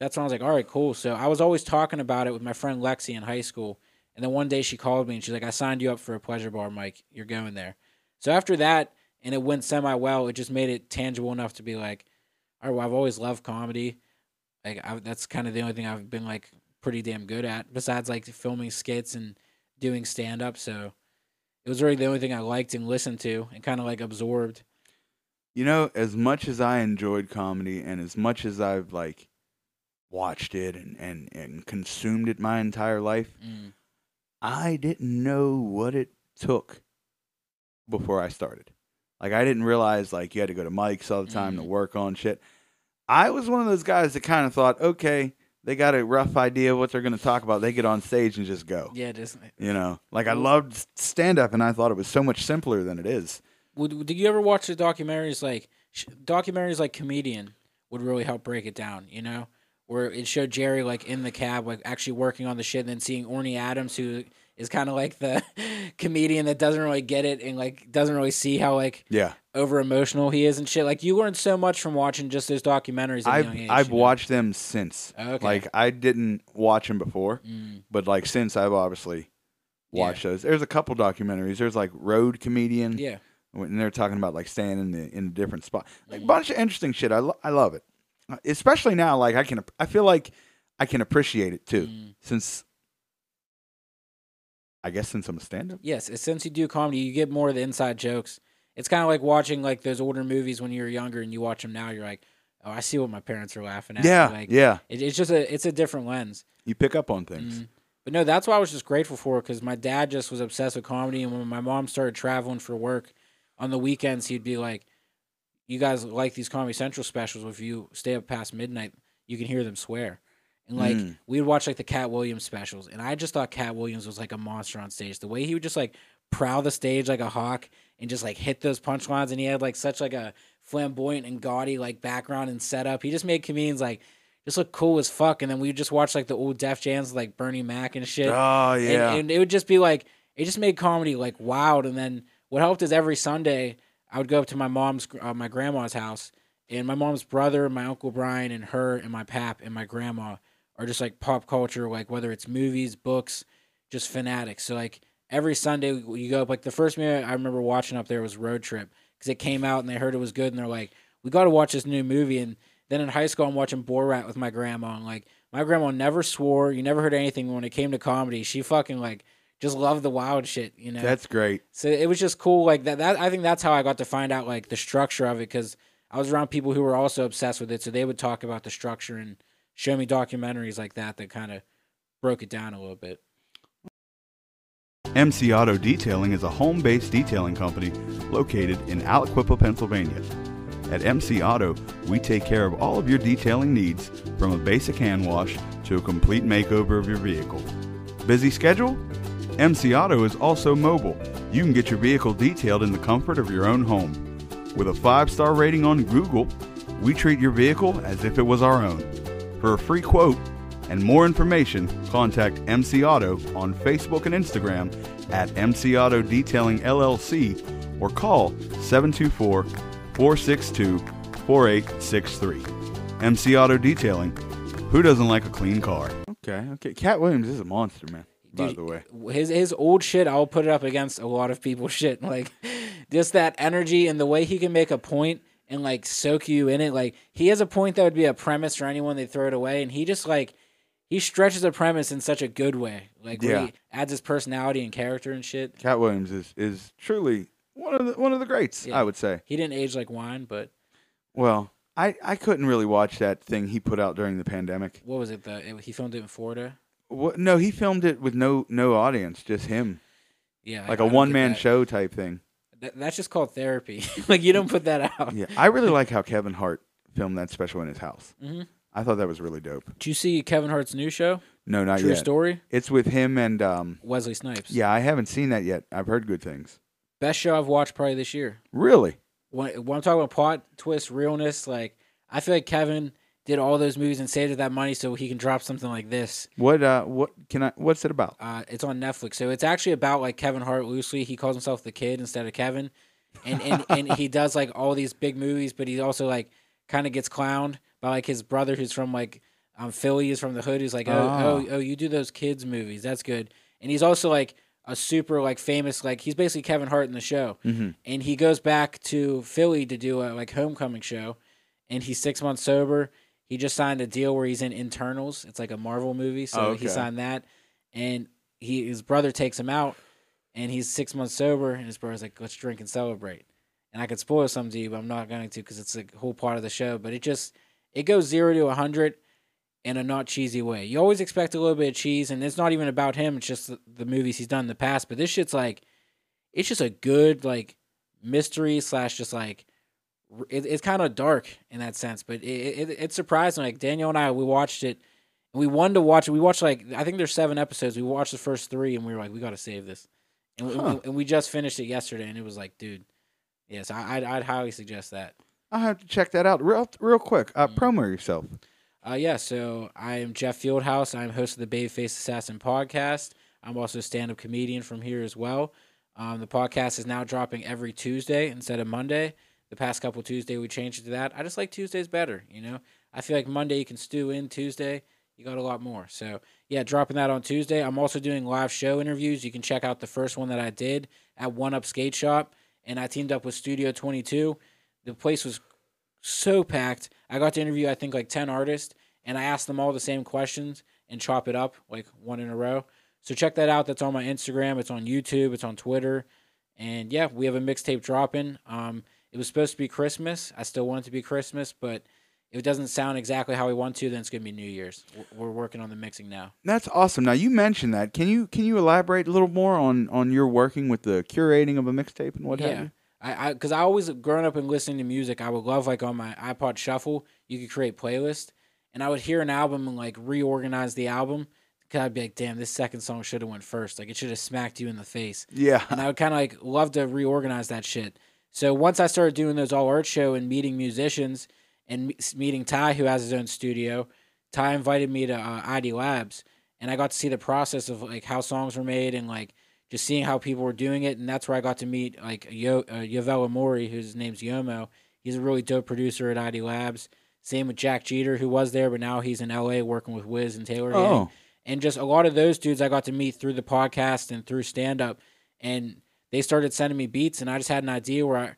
that's when I was like, all right, cool. So I was always talking about it with my friend Lexi in high school. And then one day she called me and she's like, I signed you up for a pleasure bar, mic. You're going there. So after that, and it went semi well, it just made it tangible enough to be like, all right, well, I've always loved comedy. Like I, that's kind of the only thing I've been like pretty damn good at, besides like filming skits and doing stand up. So it was really the only thing I liked and listened to and kind of like absorbed. You know, as much as I enjoyed comedy and as much as I've like watched it and, and, and consumed it my entire life, Mm. I didn't know what it took before I started. Like I didn't realize like you had to go to mics all the time to Mhm. work on shit. I was one of those guys that kind of thought, okay, they got a rough idea of what they're going to talk about. They get on stage and just go. Yeah, just You know, like I loved stand up and I thought it was so much simpler than it is. Would did you ever watch the documentaries like documentaries like Comedian would really help break it down, you know? Where it showed Jerry like in the cab like actually working on the shit and then seeing Orny Adams who is kind of like the *laughs* comedian that doesn't really get it and like doesn't really see how like Yeah. over emotional he is and shit. Like you learn so much from watching just those documentaries. I've age, I've you know? watched them since. Okay. Like I didn't watch them before, Mm, but like since I've obviously Yeah. watched those. There's a couple documentaries. There's like Road Comedian, yeah. And they're talking about like staying in the in a different spot. Like a Mhm. bunch of interesting shit. I lo- I love it, Uh, especially now. Like I can I feel like I can appreciate it too Mm. since I guess since I'm a stand up. Yes, since you do comedy, you get more of the inside jokes. It's kind of like watching like those older movies when you were younger, and you watch them now. You're like, oh, I see what my parents are laughing at. Yeah, like, yeah. It, it's just a it's a different lens. You pick up on things. Mm. But no, that's why I was just grateful for because my dad just was obsessed with comedy, and when my mom started traveling for work on the weekends, he'd be like, you guys like these Comedy Central specials. If you stay up past midnight, you can hear them swear. And like Mm. we would watch like the Katt Williams specials, and I just thought Katt Williams was like a monster on stage. The way he would just like prowl the stage like a hawk and just like hit those punchlines, and he had like such like a flamboyant and gaudy like background and setup. He just made comedians like just look cool as fuck. And then we would just watch like the old Def Jams like Bernie Mac and shit. Oh And- yeah. And, it would just be like it just made comedy like wild. And then what helped is every Sunday I would go up to my mom's uh, my grandma's house, and my mom's brother, my uncle Brian, and her, and my pap and my grandma are just like pop culture, like whether it's movies, books, just fanatics. So like every Sunday you go up. Like the first movie I remember watching up there was Road Trip because it came out and they heard it was good, and they're like, we got to watch this new movie. And then in high school I'm watching Borat with my grandma, and like my grandma never swore. You never heard anything when it came to comedy. She fucking like just loved the wild shit, you know. That's great. So it was just cool, like that. That I think that's how I got to find out like the structure of it because I was around people who were also obsessed with it, so they would talk about the structure and show me documentaries like that that kind of broke it down a little bit. MC Auto Detailing is a home based detailing company located in Aliquippa, Pennsylvania. At MC Auto, we take care of all of your detailing needs from a basic hand wash to a complete makeover of your vehicle. Busy schedule? MC Auto is also mobile. You can get your vehicle detailed in the comfort of your own home. With a five star rating on Google, we treat your vehicle as if it was our own. For a free quote and more information, contact MC Auto on Facebook and Instagram at MC Auto Detailing LLC or call 724 462 4863. MC Auto Detailing. Who doesn't like a clean car? Okay, okay. Katt Williams is a monster, man. By the way, his his old shit, I'll put it up against a lot of people's shit. *laughs* Like just that energy and the way he can make a point and like soak you in it. Like he has a point that would be a premise for anyone they throw it away, and he just like he stretches a premise in such a good way. Like where Yeah. he adds his personality and character and shit. Katt Williams is is truly one of the one of the greats. Yeah. I would say. He didn't age like wine, but Well, I I couldn't really watch that thing he put out during the pandemic. what was it? The he filmed it in Florida. What, no, he filmed it with no no audience, just him, Yeah, like a a one man show type thing. That, that's just called therapy. *laughs* like you don't put that out. Yeah, I really like how Kevin Hart filmed that special in his house. Mhm. I thought that was really dope. Did you see Kevin Hart's new show, No, not True yet. Story? It's with him and um. Wesley Snipes. Yeah, I haven't seen that yet. I've heard good things. best show I've watched probably this year. Really? when, when I'm talking about plot twist, realness, like I feel like Kevin did all those movies and saved that money so he can drop something like this. What uh? What can I? What's it about? Uh, it's on Netflix, so it's actually about like Kevin Hart loosely. He calls himself the kid instead of Kevin, and and, *laughs* and he does like all these big movies, but he also like kind of gets clowned by like his brother who's from like um Philly, is from the hood. Who's like, oh Ah. oh oh, you do those kids movies, that's good. And he's also like a super like famous like he's basically Kevin Hart in the show, Mhm. and he goes back to Philly to do a like homecoming show, and he's six months sober. He just signed a deal where he's in Eternals. It's like a Marvel movie, so Oh, he signed that, and he his brother takes him out, and he's six months sober, and his brother's like, "Let's drink and celebrate." And I could spoil some to you, but I'm not going to because it's a whole part of the show. But it just it goes zero to a hundred in a not cheesy way. You always expect a little bit of cheese, and it's not even about him. It's just the, the movies he's done in the past. But this shit's like, it's just a good like mystery slash just like it, it's kind of dark in that sense. But it, it it's surprising. Like Daniel and I, we watched it. And we wanted to watch it. We watched like I think there's seven episodes. We watched the first three, and we were like, we got to save this. And we, and we just finished it yesterday, and it was like, dude, yes, I, I'd, I'd highly suggest that. I'll have to check that out real real quick. Uh, Mm. promo yourself. Uh, yeah, so I am Jeff Fieldhouse. I'm host of the Babyface Assassin podcast. I'm also a stand up comedian from here as well. Um, the podcast is now dropping every Tuesday instead of Monday. The past couple Tuesday we changed it to that. I just like Tuesdays better, you know? I feel like Monday you can stew in, Tuesday you got a lot more. So, yeah, dropping that on Tuesday. I'm also doing live show interviews. You can check out the first one that I did at One Up Skate Shop, and I teamed up with Studio 22. The place was so packed. I got to interview I think like 10 artists and I asked them all the same questions and chop it up like one in a row. So check that out. That's on my Instagram, it's on YouTube, it's on Twitter. And yeah, we have a mixtape dropping. Um it was supposed to be Christmas. I still want it to be Christmas, but if it doesn't sound exactly how we want to, then it's going to be New Year's. We're- working on the mixing now. That's awesome. Now you mentioned that. Can you can you elaborate a little more on on your working with the curating of a mixtape and what have yeah. you? I because I, always growing up and listening to music, I would love like on my iPod Shuffle, you could create playlist, and I would hear an album and like reorganize the album. Cause I'd be like, damn, this second song should have went first. Like it should have smacked you in the face. Yeah. and I would kind of like love to reorganize that shit. So once I started doing those all art show and meeting musicians and meeting Ty, who has his own studio, Ty invited me to uh, ID Labs, and I got to see the process of like how songs were made and like just seeing how people were doing it. And that's where I got to meet like Yo uh, Yovella Mori, whose name's Yomo. He's a really dope producer at ID Labs. Same with Jack Jeter, who was there, but now he's in LA working with Wiz and Taylor. Oh. and just a lot of those dudes I got to meet through the podcast and through stand up, and they started sending me beats, and I just had an idea where I,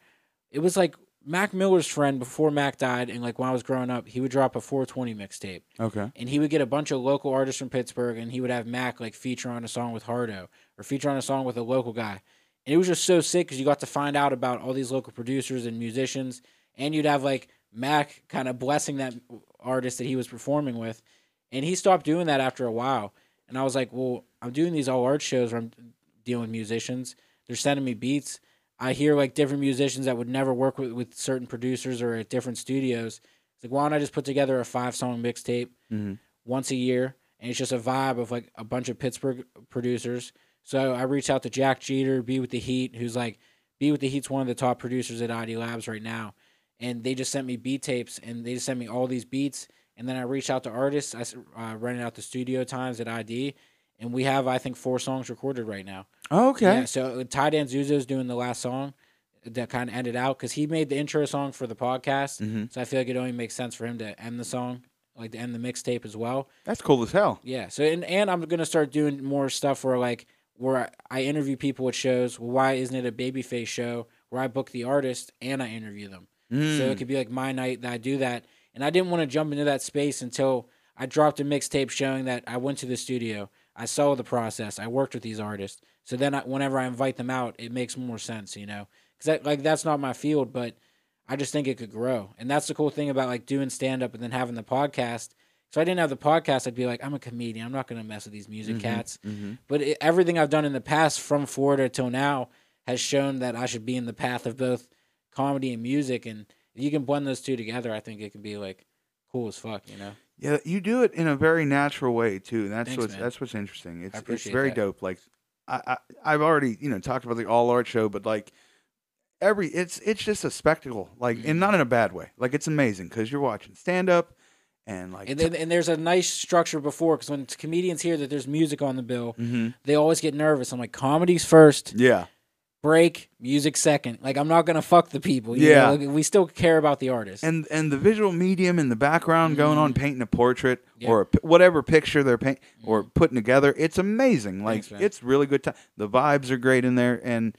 it was like Mac Miller's friend before Mac died, and like when I was growing up, he would drop a 420 mixtape, Okay. and he would get a bunch of local artists from Pittsburgh, and he would have Mac like feature on a song with Hardo or feature on a song with a local guy, and it was just so sick because you got to find out about all these local producers and musicians, and you'd have like Mac kind of blessing that artist that he was performing with, and he stopped doing that after a while. And I was like, well, I'm doing these all art shows where I'm dealing with musicians. They're sending me beats. I hear like different musicians that would never work with, with certain producers or at different studios. It's like, why don't I just put together a five song mixtape Mhm. once a year? And it's just a vibe of like a bunch of Pittsburgh producers. So I reached out to Jack Jeter, Be With the Heat, who's like, Be With the Heat's one of the top producers at ID Labs right now. And they just sent me beat tapes and they just sent me all these beats. And then I reached out to artists. I uh, rented out the studio times at ID. And we have, I think, four songs recorded right now. Okay. Yeah, so uh, Ty Danzuzo's doing the last song that kind of ended out because he made the intro song for the podcast. Mhm. So I feel like it only makes sense for him to end the song, like to end the mixtape as well. That's cool as hell. Yeah. So and and I'm gonna start doing more stuff where like where I, interview people at shows. Well, why isn't it a babyface show where I book the artist and I interview them? So Mm. it could be like my night that I do that. And I didn't want to jump into that space until I dropped a mixtape showing that I went to the studio. I saw the process. I worked with these artists. So then, I, whenever I invite them out, it makes more sense, you know, because that, like that's not my field, but I just think it could grow, and that's the cool thing about like doing stand up and then having the podcast. So I didn't have the podcast, I'd be like, I'm a comedian. I'm not gonna mess with these music cats. Mm-hmm. But it, everything I've done in the past, from Florida till now, has shown that I should be in the path of both comedy and music, and if you can blend those two together, I think it can be like cool as fuck, you know. Yeah, you do it in a very natural way too. And That's Thanks, what's man. that's what's interesting. It's it's very that. dope. Like I, I I've already you know talked about the all art show, but like every it's it's just a spectacle. Like Mm-hmm. and not in a bad way. Like it's amazing because you're watching stand up and like And, then, and there's a nice structure before because when comedians hear that there's music on the bill, Mhm. they always get nervous. I'm like, comedy's first, yeah break, music second. Like I'm not gonna fuck the people. you Yeah. know? We still care about the artist. and and the visual medium in the background going on painting a portrait Mm. Yeah. Mm. or a, whatever picture they're paint or putting together it's amazing like Thanks, it's really good time the vibes are great in there and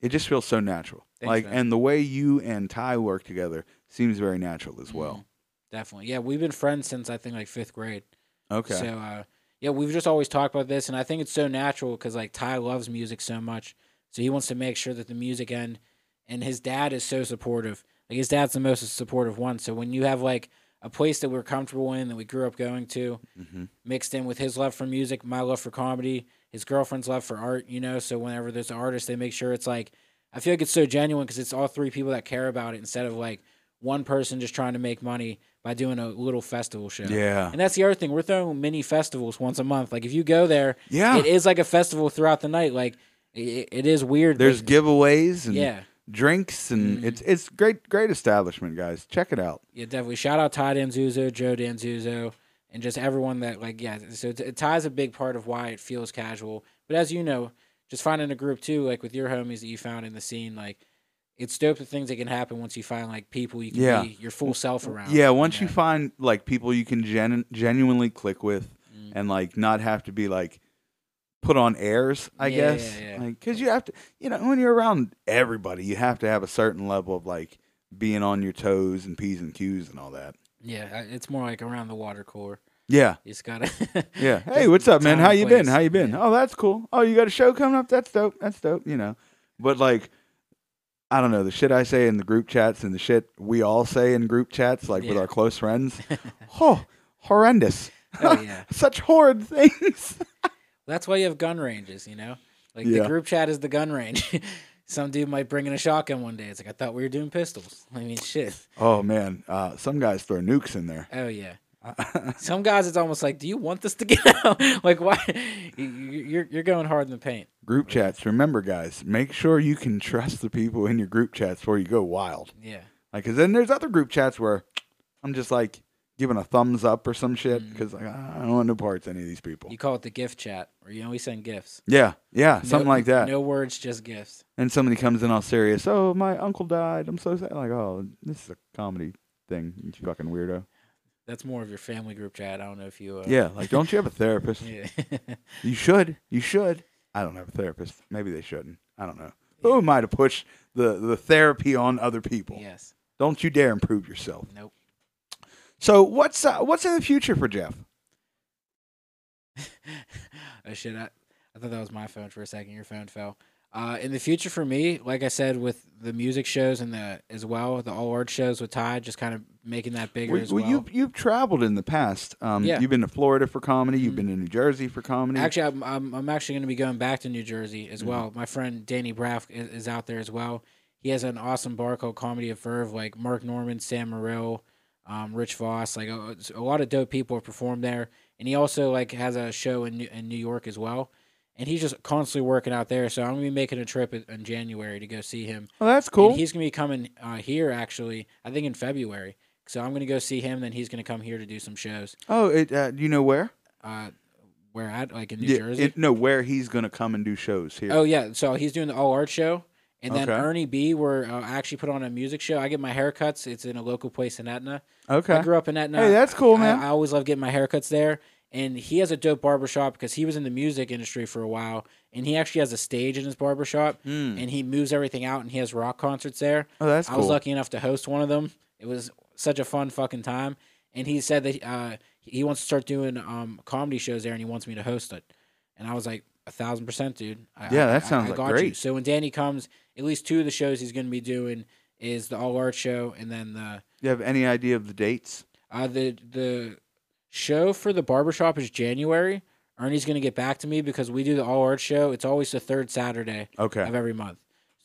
it just feels so natural Thanks, like man. and the way you and ty work together seems very natural as well Definitely, yeah. We've been friends since I think like fifth grade. okay So uh, yeah, we've just always talked about this, and I think it's so natural because like Ty loves music so much, so he wants to make sure that the music end. And his dad is so supportive. Like his dad's the most supportive one. So when you have like a place that we're comfortable in, that we grew up going to, Mhm. mixed in with his love for music, my love for comedy, his girlfriend's love for art, you know. So whenever there's an artist, they make sure it's like I feel like it's so genuine because it's all three people that care about it instead of like one person just trying to make money by doing a little festival show. yeah And that's the other thing. We're throwing mini festivals once a month. Like if you go there, yeah it is like a festival throughout the night. Like it, it is weird. there's but- giveaways and yeah, drinks and Mhm. it's it's great great establishment guys check it out yeah, definitely. Shout out Ty Danzuzo, Joe Danzuzo, and just everyone that like yeah. So it ties a big part of why it feels casual. But as you know, just finding a group too, like with your homies that you found in the scene, like. It's dope the things that can happen once you find like people you can Yeah. be your full self around. yeah once you know? find like people you can gen- genuinely click with Mm. and like not have to be like put on airs i Yeah, guess yeah, yeah. like because you have to you know when you're around everybody you have to have a certain level of like being on your toes and p's and q's and all that Yeah, it's more like around the water cooler. yeah You just gotta. yeah *laughs* hey what's up man how you been how you been oh that's cool oh you got a show coming up that's dope that's dope you know but like I don't know the shit I say in the group chats and the shit we all say in group chats, like with our close friends. *laughs* oh, horrendous! Oh yeah. *laughs* Such horrid things. That's why you have gun ranges, you know? Like Yeah. the group chat is the gun range. *laughs* some dude might bring in a shotgun one day. It's like I thought we were doing pistols. I mean, shit. Oh man, uh, some guys throw nukes in there. Oh yeah. *laughs* Some guys, it's almost like, do you want this to get *laughs* out? like, why? You- you- You're you're going hard in the paint. Group chats. Remember, guys, make sure you can trust the people in your group chats before you go wild. Yeah. Like, cause then there's other group chats where I'm just like giving a thumbs up or some shit because like I don't want no parts of any of these people. You call it the gift chat, or you only send gifts. Yeah, yeah, something No- like that. No words, just gifts. And somebody comes in all serious. Oh, my uncle died. I'm so sad. Like, oh, this is a comedy thing. You fucking weirdo. That's more of your family group chat. I don't know if you. Uh, Yeah, like, don't you have a therapist? *laughs* Yeah. You should. You should. I don't have a therapist. Maybe they shouldn't. I don't know. Who am I to push the, the therapy on other people? yes. Don't you dare improve yourself. Nope. So what's uh, what's in the future for Jeff? *laughs* Oh shit! I, I thought that was my phone for a second. Your phone fell. Uh, in the future for me, like I said, with the music shows and the as well, the all art shows with Ty, just kind of making that bigger Well, as well, well. you've you've traveled in the past. Um, Yeah. You've been to Florida for comedy. You've Mhm. been to New Jersey for comedy. Actually, I'm, I'm, I'm actually going to be going back to New Jersey Mm-hmm. as well. My friend Danny Braff is, is out there as well. He has an awesome bar called Comedy of Verve, like Mark Norman, Sam Morrill, um, Rich Voss. Like a, a lot of dope people have performed there. And he also like has a show in New, in New York as well. And he's just constantly working out there. So I'm gonna be making a trip in, in January to go see him. oh, that's cool. And he's gonna be coming uh, here actually. I think in February. So I'm gonna go see him. Then he's gonna come here to do some shows. oh, it, uh, you know where? Uh, where at? Like in New Yeah, Jersey. it- no, where he's gonna come and do shows here. Oh yeah, so he's doing the all art show, and then Okay. Ernie B. Where uh, I actually put on a music show. I get my haircuts. It's in a local place in Etna. okay. I grew up in Etna. Hey, that's cool, man. I, always love getting my haircuts there. And he has a dope barbershop because he was in the music industry for a while, and he actually has a stage in his barbershop, Hmm. and he moves everything out, and he has rock concerts there. oh, that's I cool. was lucky enough to host one of them. It was such a fun fucking time. And he said that uh, he wants to start doing um, comedy shows there, and he wants me to host it. And I was like, a thousand percent, dude. I, Yeah, I- that I- sounds I like got You. great. So when Danny comes, at least two of the shows he's going to be doing is the all art show, and then the you have any idea of the dates? uh, the the show for the barbershop is January. Ernie's going to get back to me because we do the all art show. It's always the third Saturday Okay. of every month.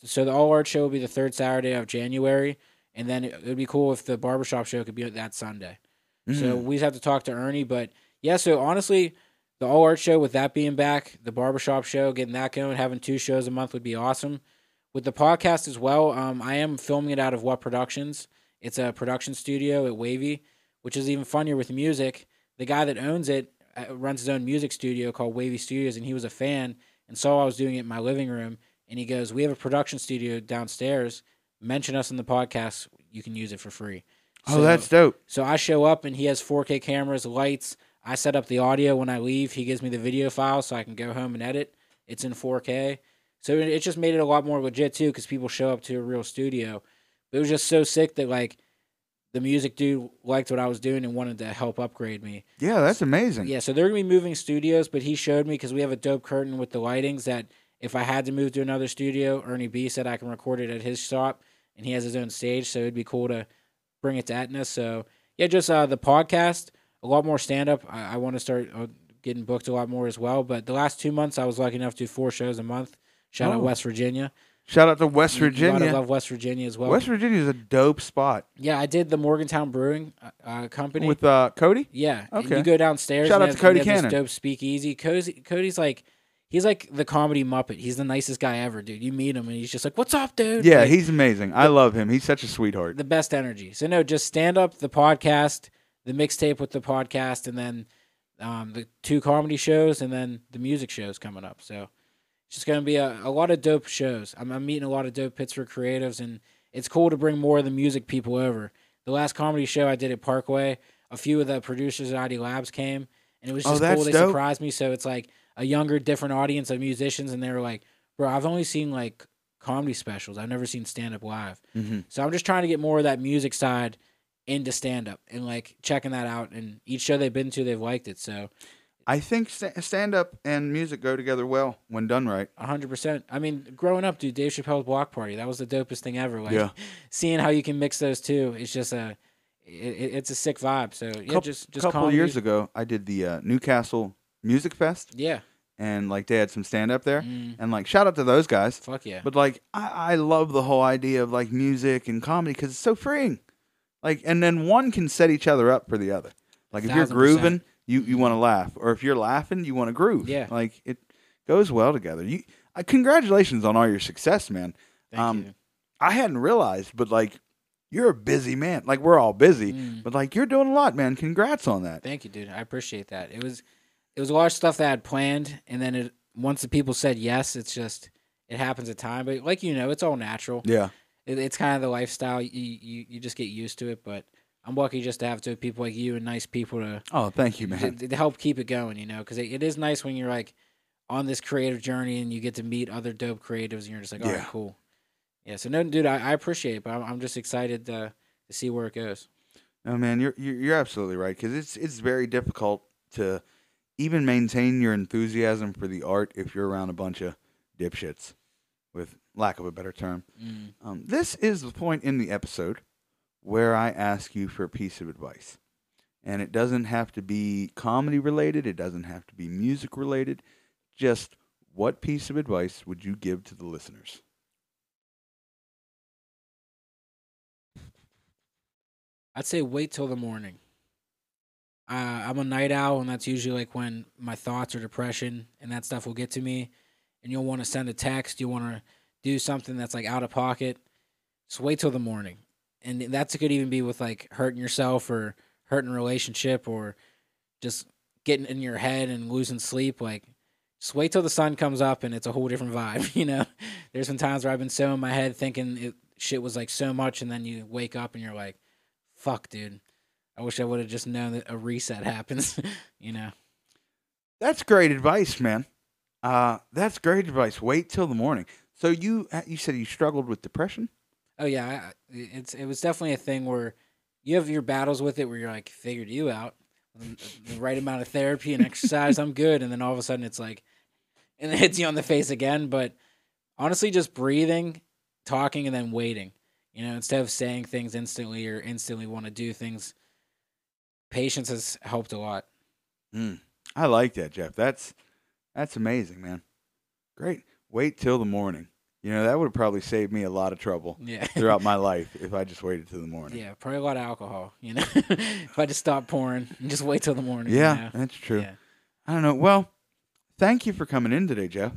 So the all art show will be the third Saturday of January, and then it would be cool if the barbershop show could be that Sunday. So Mm. we have to talk to Ernie, but yeah. So honestly, the all art show with that being back, the barbershop show getting that going, having two shows a month would be awesome. With the podcast as well, um, I am filming it out of What Productions. It's a production studio at Wavy, which is even funnier with music. The guy that owns it uh, runs his own music studio called Wavy Studios, and he was a fan and saw I was doing it in my living room. And he goes, "We have a production studio downstairs. Mention us in the podcast. You can use it for free." oh, So- that's dope. so I show up and he has 4K cameras, lights. I set up the audio when I leave. He gives me the video file so I can go home and edit. It's in 4K. So it just made it a lot more legit too because people show up to a real studio. But it was just so sick that like the music dude liked what I was doing and wanted to help upgrade me. Yeah, that's amazing. Yeah, so they're gonna be moving studios, but he showed me because we have a dope curtain with the lightings that if I had to move to another studio, Ernie B said I can record it at his shop, and he has his own stage, so it'd be cool to bring it to Etna. So yeah, just uh, the podcast, a lot more stand up. I, I want to start uh, getting booked a lot more as well. But the last two months, I was lucky enough to do four shows a month. Shout Oh. out West Virginia. Shout out to West You- you love West Virginia as well. West Virginia is a dope spot yeah, I did the Morgantown Brewing uh, uh, Company. with uh, Cody. Yeah. and Okay. You go downstairs. Shout and out to have- Cody Cannon. This dope speakeasy. Cozy, Cody's like, he's like the comedy muppet. He's the nicest guy ever, dude. You meet him and he's just like, "What's up, dude?" Yeah, Like, he's amazing. I love him. He's such a sweetheart. the best energy. So no, just stand up the podcast, the mixtape with the podcast, and then um, the two comedy shows, and then the music shows coming up. So it's just gonna be a, a lot of dope shows. I'm, I'm meeting a lot of dope Pittsburgh creatives, and it's cool to bring more of the music people over. The last comedy show I did at Parkway, a few of the producers at ID Labs came, and it was Oh, just that's cool. They dope. surprised me. So it's like a younger, different audience of musicians, and they were like, "Bro, I've only seen like comedy specials. I've never seen stand up live." Mhm. So I'm just trying to get more of that music side into stand up and like checking that out. And each show they've been to, they've liked it. So I think st- stand up and music go together well when done right. 100%. I mean, growing up, dude, Dave Chappelle's Block Party, that was the dopest thing ever. Like, Yeah. *laughs* seeing how you can mix those two, it's just a, it, it- it's a sick vibe. So yeah, Coup- just just couple years ago, I did the uh, Newcastle Music Fest, Yeah, and like they had some stand up there, Mm. and like shout out to those guys. Fuck yeah. But like I, I love the whole idea of like music and comedy because it's so freeing. Like and then one can set each other up for the other. Like if you're grooving, you you want to laugh, or if you're laughing, you want to groove. Yeah. like it goes well together. You uh, congratulations on all your success, man. Thank um, you. I hadn't realized, but like you're a busy man. Like we're all busy, Mm. but like you're doing a lot, man. Congrats on that. Thank you, dude. I appreciate that. It was it was a lot of stuff that I had planned, and then it once the people said yes, it's just it happens at time. But like you know, it's all natural. Yeah, It, it's kind of the lifestyle. You, you you just get used to it. But I'm lucky just to have two people like you and nice people to Oh, thank you, man. to help keep it going. You know, because it, it is nice when you're like on this creative journey and you get to meet other dope creatives, and you're just like, all right, Yeah. cool. Yeah. So no, dude, I, I appreciate it, but I'm, I'm just excited to to see where it goes. No, man, you're you're, you're absolutely right because it's it's very difficult to even maintain your enthusiasm for the art if you're around a bunch of dipshits, with lack of a better term. Mm. Um, this is the point in the episode where I ask you for a piece of advice, and it doesn't have to be comedy related. It doesn't have to be music related. Just what piece of advice would you give to the listeners? *laughs* I'd say wait till the morning. Uh, I'm a night owl, and that's usually like when my thoughts or depression and that stuff will get to me. And you'll want to send a text, you want to do something that's like out of pocket. Just wait till the morning, and that's could even be with like hurting yourself or hurting a relationship or just getting in your head and losing sleep. Like, just wait till the sun comes up, and it's a whole different vibe. *laughs* You know, there's been times where I've been so in my head thinking it, shit was like so much, and then you wake up and you're like fuck, dude. I wish I would have just known that a reset *laughs* happens. *laughs* you know. That's great advice, man. Uh, that's great advice. Wait till the morning. So you you said you struggled with depression. Oh yeah, it's it was definitely a thing where you have your battles with it, where you're like, figured you out, the right amount of therapy and exercise, I'm good, and then all of a sudden it's like, *laughs* and it hits you on the face again. But honestly, just breathing, talking, and then waiting. You know, instead of saying things instantly or instantly want to do things, patience has helped a lot. Mm. I like that, Jeff. That's that's amazing, man. Great. Wait till the morning. You know that would have probably saved me a lot of trouble Yeah. *laughs* throughout my *laughs* life if I just waited till the morning. Yeah, probably a lot of alcohol. You know, *laughs* if I just stop pouring and just wait till the morning. you Yeah, know? that's true. Yeah. I don't know. Well, thank you for coming in today, Jeff.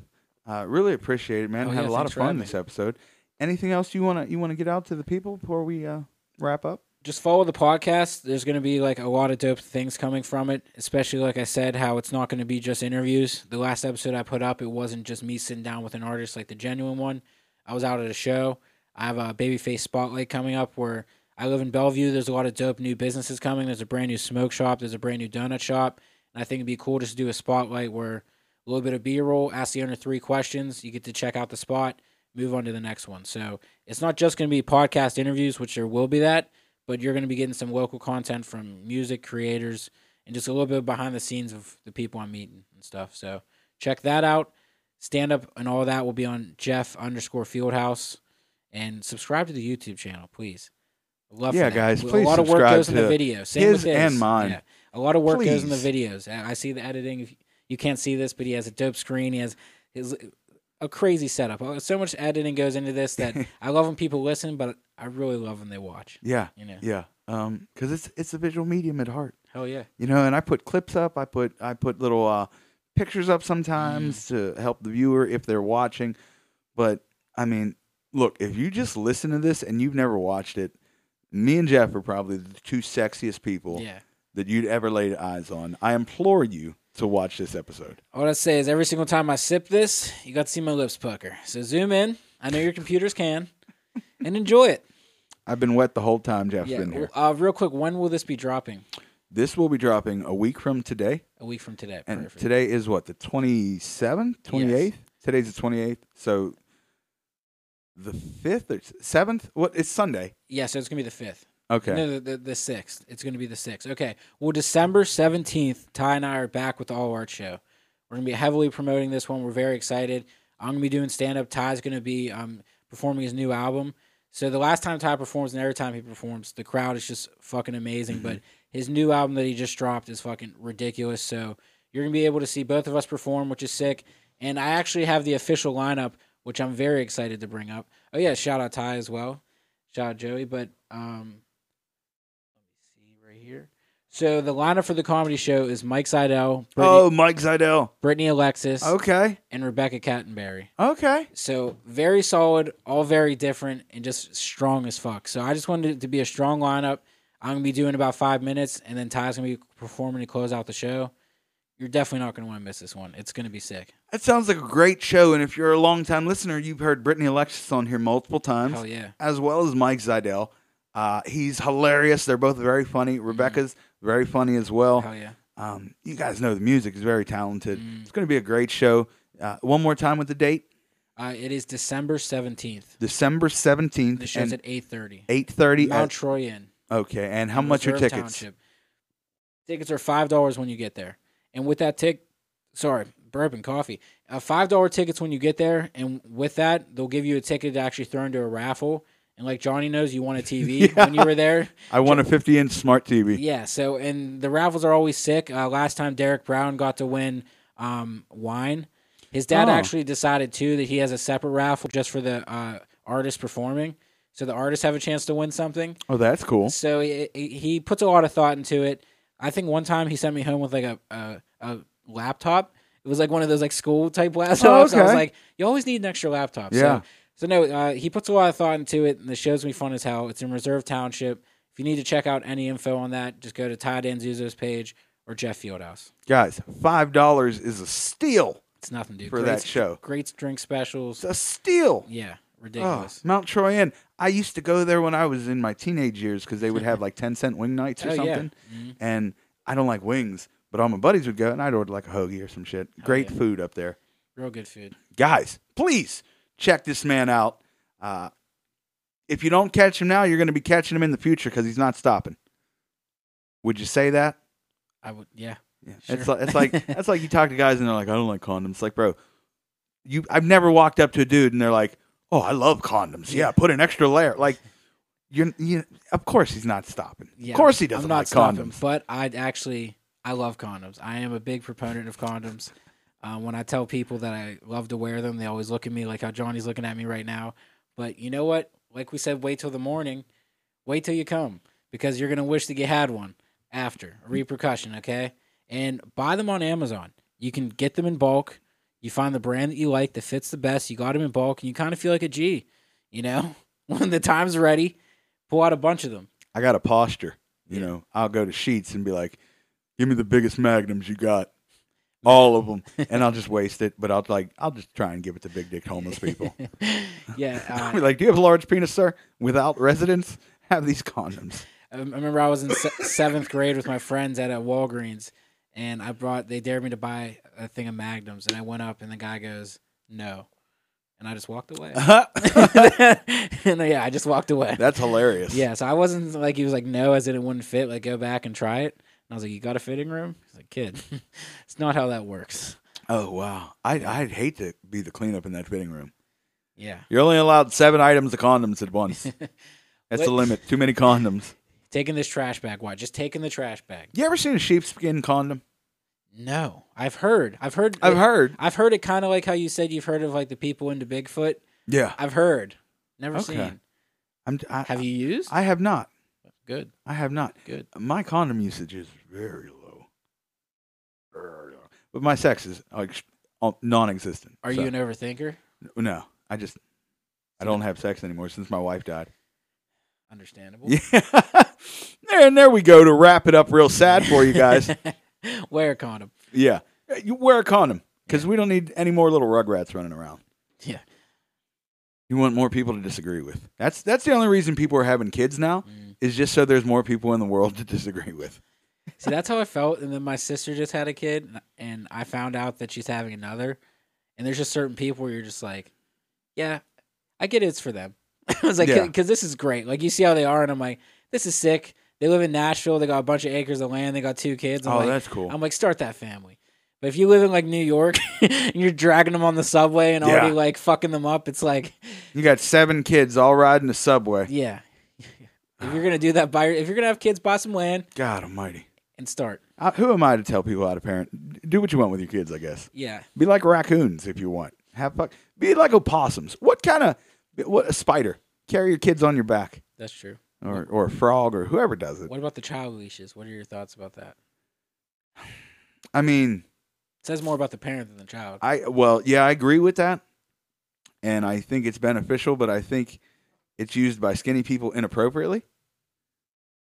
Uh, really appreciate it, man. Oh, Had yeah, a lot of fun this episode. Anything else you wanna you wanna get out to the people before we uh, wrap up? Just follow the podcast. There's going to be like a lot of dope things coming from it, especially like I said, how it's not going to be just interviews. The last episode I put up, it wasn't just me sitting down with an artist like the genuine one. I was out at a show. I have a Babyface Spotlight coming up where I live in Bellevue. There's a lot of dope new businesses coming. There's a brand new smoke shop. There's a brand new donut shop. And I think it'd be cool just to do a spotlight where a little bit of B roll, ask the owner three questions. You get to check out the spot, move on to the next one. So it's not just going to be podcast interviews, which there will be that, but you're going to be getting some local content from music creators and just a little bit behind the scenes of the people I'm meeting and stuff. So check that out. Stand up and all that will be on Jeff underscore Fieldhouse, and subscribe to the YouTube channel, please. Love Yeah, guys, A please lot of work goes in the video. Same his with and mine. Yeah. A lot of work goes in the videos. I I see the editing. You can't see this, but he has a dope screen. He has his a crazy setup. Uh, So much editing goes into this that *laughs* I love when people listen, but I really love when they watch. Yeah, You know. yeah. Um, because it's it's a visual medium at heart. Hell yeah. you know and i put clips up i put i put little uh pictures up sometimes to help the viewer if they're watching but i mean look if you just listen to this and you've never watched it me and jeff are probably the two sexiest people Yeah. that you'd ever laid eyes on i implore you to watch this episode All I say is every single time I sip this, you got to see my lips pucker. So zoom in. I know your computers can, and enjoy it. I've been wet the whole time jeff's Yeah. been here Uh, real quick, when will this be dropping? this will be dropping a week from today A week from today. and Perfect. today is what the 27th 28th today's the 28th so the 5th or 7th what it's sunday yeah, so it's gonna be the fifth. okay No, the, the the sixth. It's gonna be the sixth. Okay. Well, December seventeenth, Ty and I are back with the All Art Show. We're gonna be heavily promoting this one. We're very excited. I'm gonna be doing stand up. Ty's gonna be um performing his new album. So the last time Ty performs and every time he performs, the crowd is just fucking amazing. But his new album that he just dropped is fucking ridiculous. So You're gonna be able to see both of us perform, which is sick. And I actually have the official lineup, which I'm very excited to bring up. Oh yeah, shout out Ty as well. Shout out Joey. But um, let me see right here. So the lineup for the comedy show is Mike Seidel, Brittany, Oh, Mike Zidell. Brittany Alexis, Okay. and Rebecca Cattenberry. Okay. So very solid, all very different, and just strong as fuck. So I just wanted it to be a strong lineup. I'm gonna be doing about five minutes, and then Ty's gonna be performing to close out the show. You're definitely not gonna want to miss this one. It's gonna be sick. That sounds like a great show. And if you're a longtime listener, you've heard Brittany Alexis on here multiple times, Hell yeah. as well as Mike Zidell. Uh, he's hilarious. They're both very funny. Rebecca's very funny as well. Hell yeah. Um, you guys know the music is very talented. It's going to be a great show. Uh, one more time with the date Uh, it is December 17th. December 17th The show's at 8:30. 8.30. Mount At, Troy Inn. okay, and how much are tickets? Township. Tickets are five dollars when you get there, and with that tick, sorry, bourbon coffee. Uh, five dollar tickets when you get there, and with that, they'll give you a ticket to actually throw into a raffle. And like Johnny knows, you won a TV *laughs* when you were there. I won a 50-inch smart TV. Yeah. So, and the raffles are always sick. Uh, last time Derek Brown got to win um, wine. His dad Oh. actually decided too that he has a separate raffle just for the uh, artist performing, so the artists have a chance to win something. Oh, that's cool. So he, he puts a lot of thought into it. I think one time he sent me home with like a a, a laptop. It was like one of those like school type *laughs* laptops. I was Oh, like, you always need an extra laptop. Yeah. So, so no, uh, he puts a lot of thought into it, and the show's gonna be fun as hell. It's in Reserve Township. If you need to check out any info on that, just go to Ty Danzuzo's page or Jeff Fieldhouse. Guys, $5 is a steal. It's nothing, dude. For Great that show. great drink specials. It's a steal. Yeah, Oh, ridiculous. Mount Troy Inn. I used to go there when I was in my teenage years because they would have *laughs* like 10 cent wing nights or Oh, yeah. something. And I don't like wings, but all my buddies would go and I'd order like a hoagie or some shit. Great yeah. food up there. Real good food. Guys, please check this man out. Uh, if you don't catch him now, you're going to be catching him in the future because he's not stopping. Would you say that? I would, yeah. Yeah. Sure. It's like it's like *laughs* it's like you talk to guys and they're like, I don't like condoms. It's like, bro, you I've never walked up to a dude and they're like, Oh, I love condoms. Yeah, put an extra layer. Like you're you of course he's not stopping. Yeah, of course he doesn't I'm not like stopping, condoms. but I actually I love condoms. I am a big proponent of condoms. Uh, when I tell people that I love to wear them, they always look at me like how Johnny's looking at me right now. But you know what? Like we said, wait till the morning. Wait till you come because you're gonna wish that you had one after a repercussion. Okay, and buy them on Amazon. You can get them in bulk. You find the brand that you like that fits the best. You got them in bulk, and you kind of feel like a G. You know, *laughs* when the time's ready, pull out a bunch of them. I got a posture. You Yeah. know, I'll go to Sheetz and be like, Give me the biggest magnums you got. All of *laughs* them. and I'll just waste it, but I'll like I'll just try and give it to big dick homeless people. *laughs* yeah, *laughs* I'll uh, be like, Do you have a large penis, sir? Without residence? Have these condoms. I remember I was in se- seventh grade with my friends at a Walgreens, and I brought. They dared me to buy a thing of Magnums, and I went up, and the guy goes, "No," and I just walked away. and uh, yeah, I just walked away. That's hilarious. Yeah, so I wasn't like he was like no, as in it wouldn't fit. Like go back and try it. I was like, "You got a fitting room?" He's like, "Kid, *laughs* it's not how that works." Oh wow. I I'd hate to be the cleanup in that fitting room. Yeah, You're only allowed seven items of condoms at once. *laughs* That's the limit. Too many condoms. taking this trash bag. Why? Just taking the trash bag. You ever seen a sheepskin condom? No, I've heard. I've heard. I've heard. I've heard it kind of like how you said you've heard of like the people into Bigfoot. Yeah. I've heard. Never Okay. seen. I'm, I, Have you used? I have not. Good. I have not. Good. My condom usage is very low. Very low. But my sex is like non-existent. Are So, you an overthinker? No, I just I don't have sex anymore since my wife died. Understandable. Yeah. *laughs* and there we go to wrap it up real sad for you guys. *laughs* Wear a condom. Yeah. You wear a condom because we don't need any more little rugrats running around. Yeah. You want more people to disagree with. That's that's the only reason people are having kids now Mm. is just so there's more people in the world *laughs* to disagree with. See, that's how I felt. And then my sister just had a kid, and- I found out that she's having another. And there's just certain people where you're just like, yeah, I get it, it's for them. *laughs* I was like, Yeah. because this is great. Like, you see how they are, and I'm like, this is sick. They live in Nashville. They got a bunch of acres of land. They got two kids. I'm oh, like, that's cool. I'm like, start that family. But if you live in like New York *laughs* and you're dragging them on the subway and already Yeah. like fucking them up, it's like, you got seven kids all riding the subway. yeah. if you're gonna do that, buy. If you're gonna have kids, buy some land. God Almighty. and start. Uh, who am I to tell people how to parent? Do what you want with your kids, I guess. Yeah. Be like raccoons if you want. Have fuck. Be like opossums. What kind of what a spider? Carry your kids on your back, That's true. or or a frog, or whoever does it. What about the child leashes? What are your thoughts about that? I mean, It says more about the parent than the child. I well, yeah, I agree with that, and I think it's beneficial, but I think it's used by skinny people inappropriately.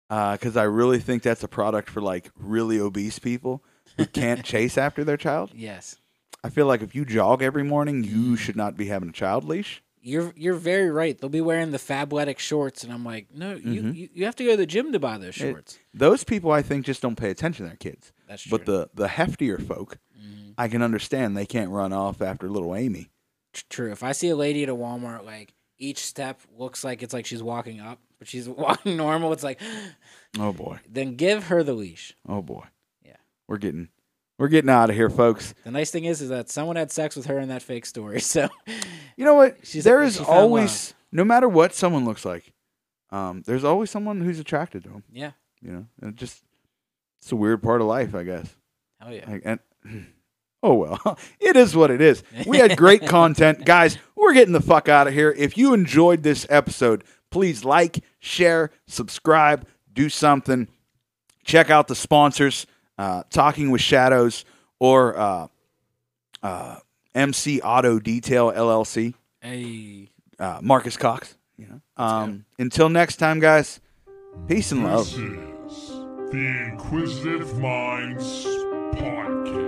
Because I really think that's a product for like really obese people who can't *laughs* chase after their child. yes. I feel like if you jog every morning, you should not be having a child leash. You're you're very right. They'll be wearing the Fabletic shorts, and I'm like, no, you, Mhm. you, you have to go to the gym to buy those It- shorts. Those people, I think, just don't pay attention to their kids. That's true. But the the heftier folk, Mhm. I can understand they can't run off after little Amy. True. If I see a lady at a Walmart, like each step looks like it's like she's walking up, but she's *laughs* walking normal, it's like, *gasps* Oh boy, then give her the leash. oh boy. Yeah. we're getting we're getting out of here, folks. The nice thing is, is that someone had sex with her in that fake story. *laughs* So *laughs* You know what? She's- there is always, no matter what someone looks like, um, there's always someone who's attracted to them. yeah, You know, and it just it's a weird part of life, I guess. hell yeah. Like, and oh well, *laughs* it is what it is. We had great *laughs* content, guys. We're getting the fuck out of here. If you enjoyed this episode, please like, share, subscribe, do something. Check out the sponsors, uh, Talking with Shadows or uh, uh, MC Auto Detail LLC. Hey. Uh, Marcus Cox. You know. Um, until next time, guys. Peace and love. This is the Inquisitive Minds Podcast.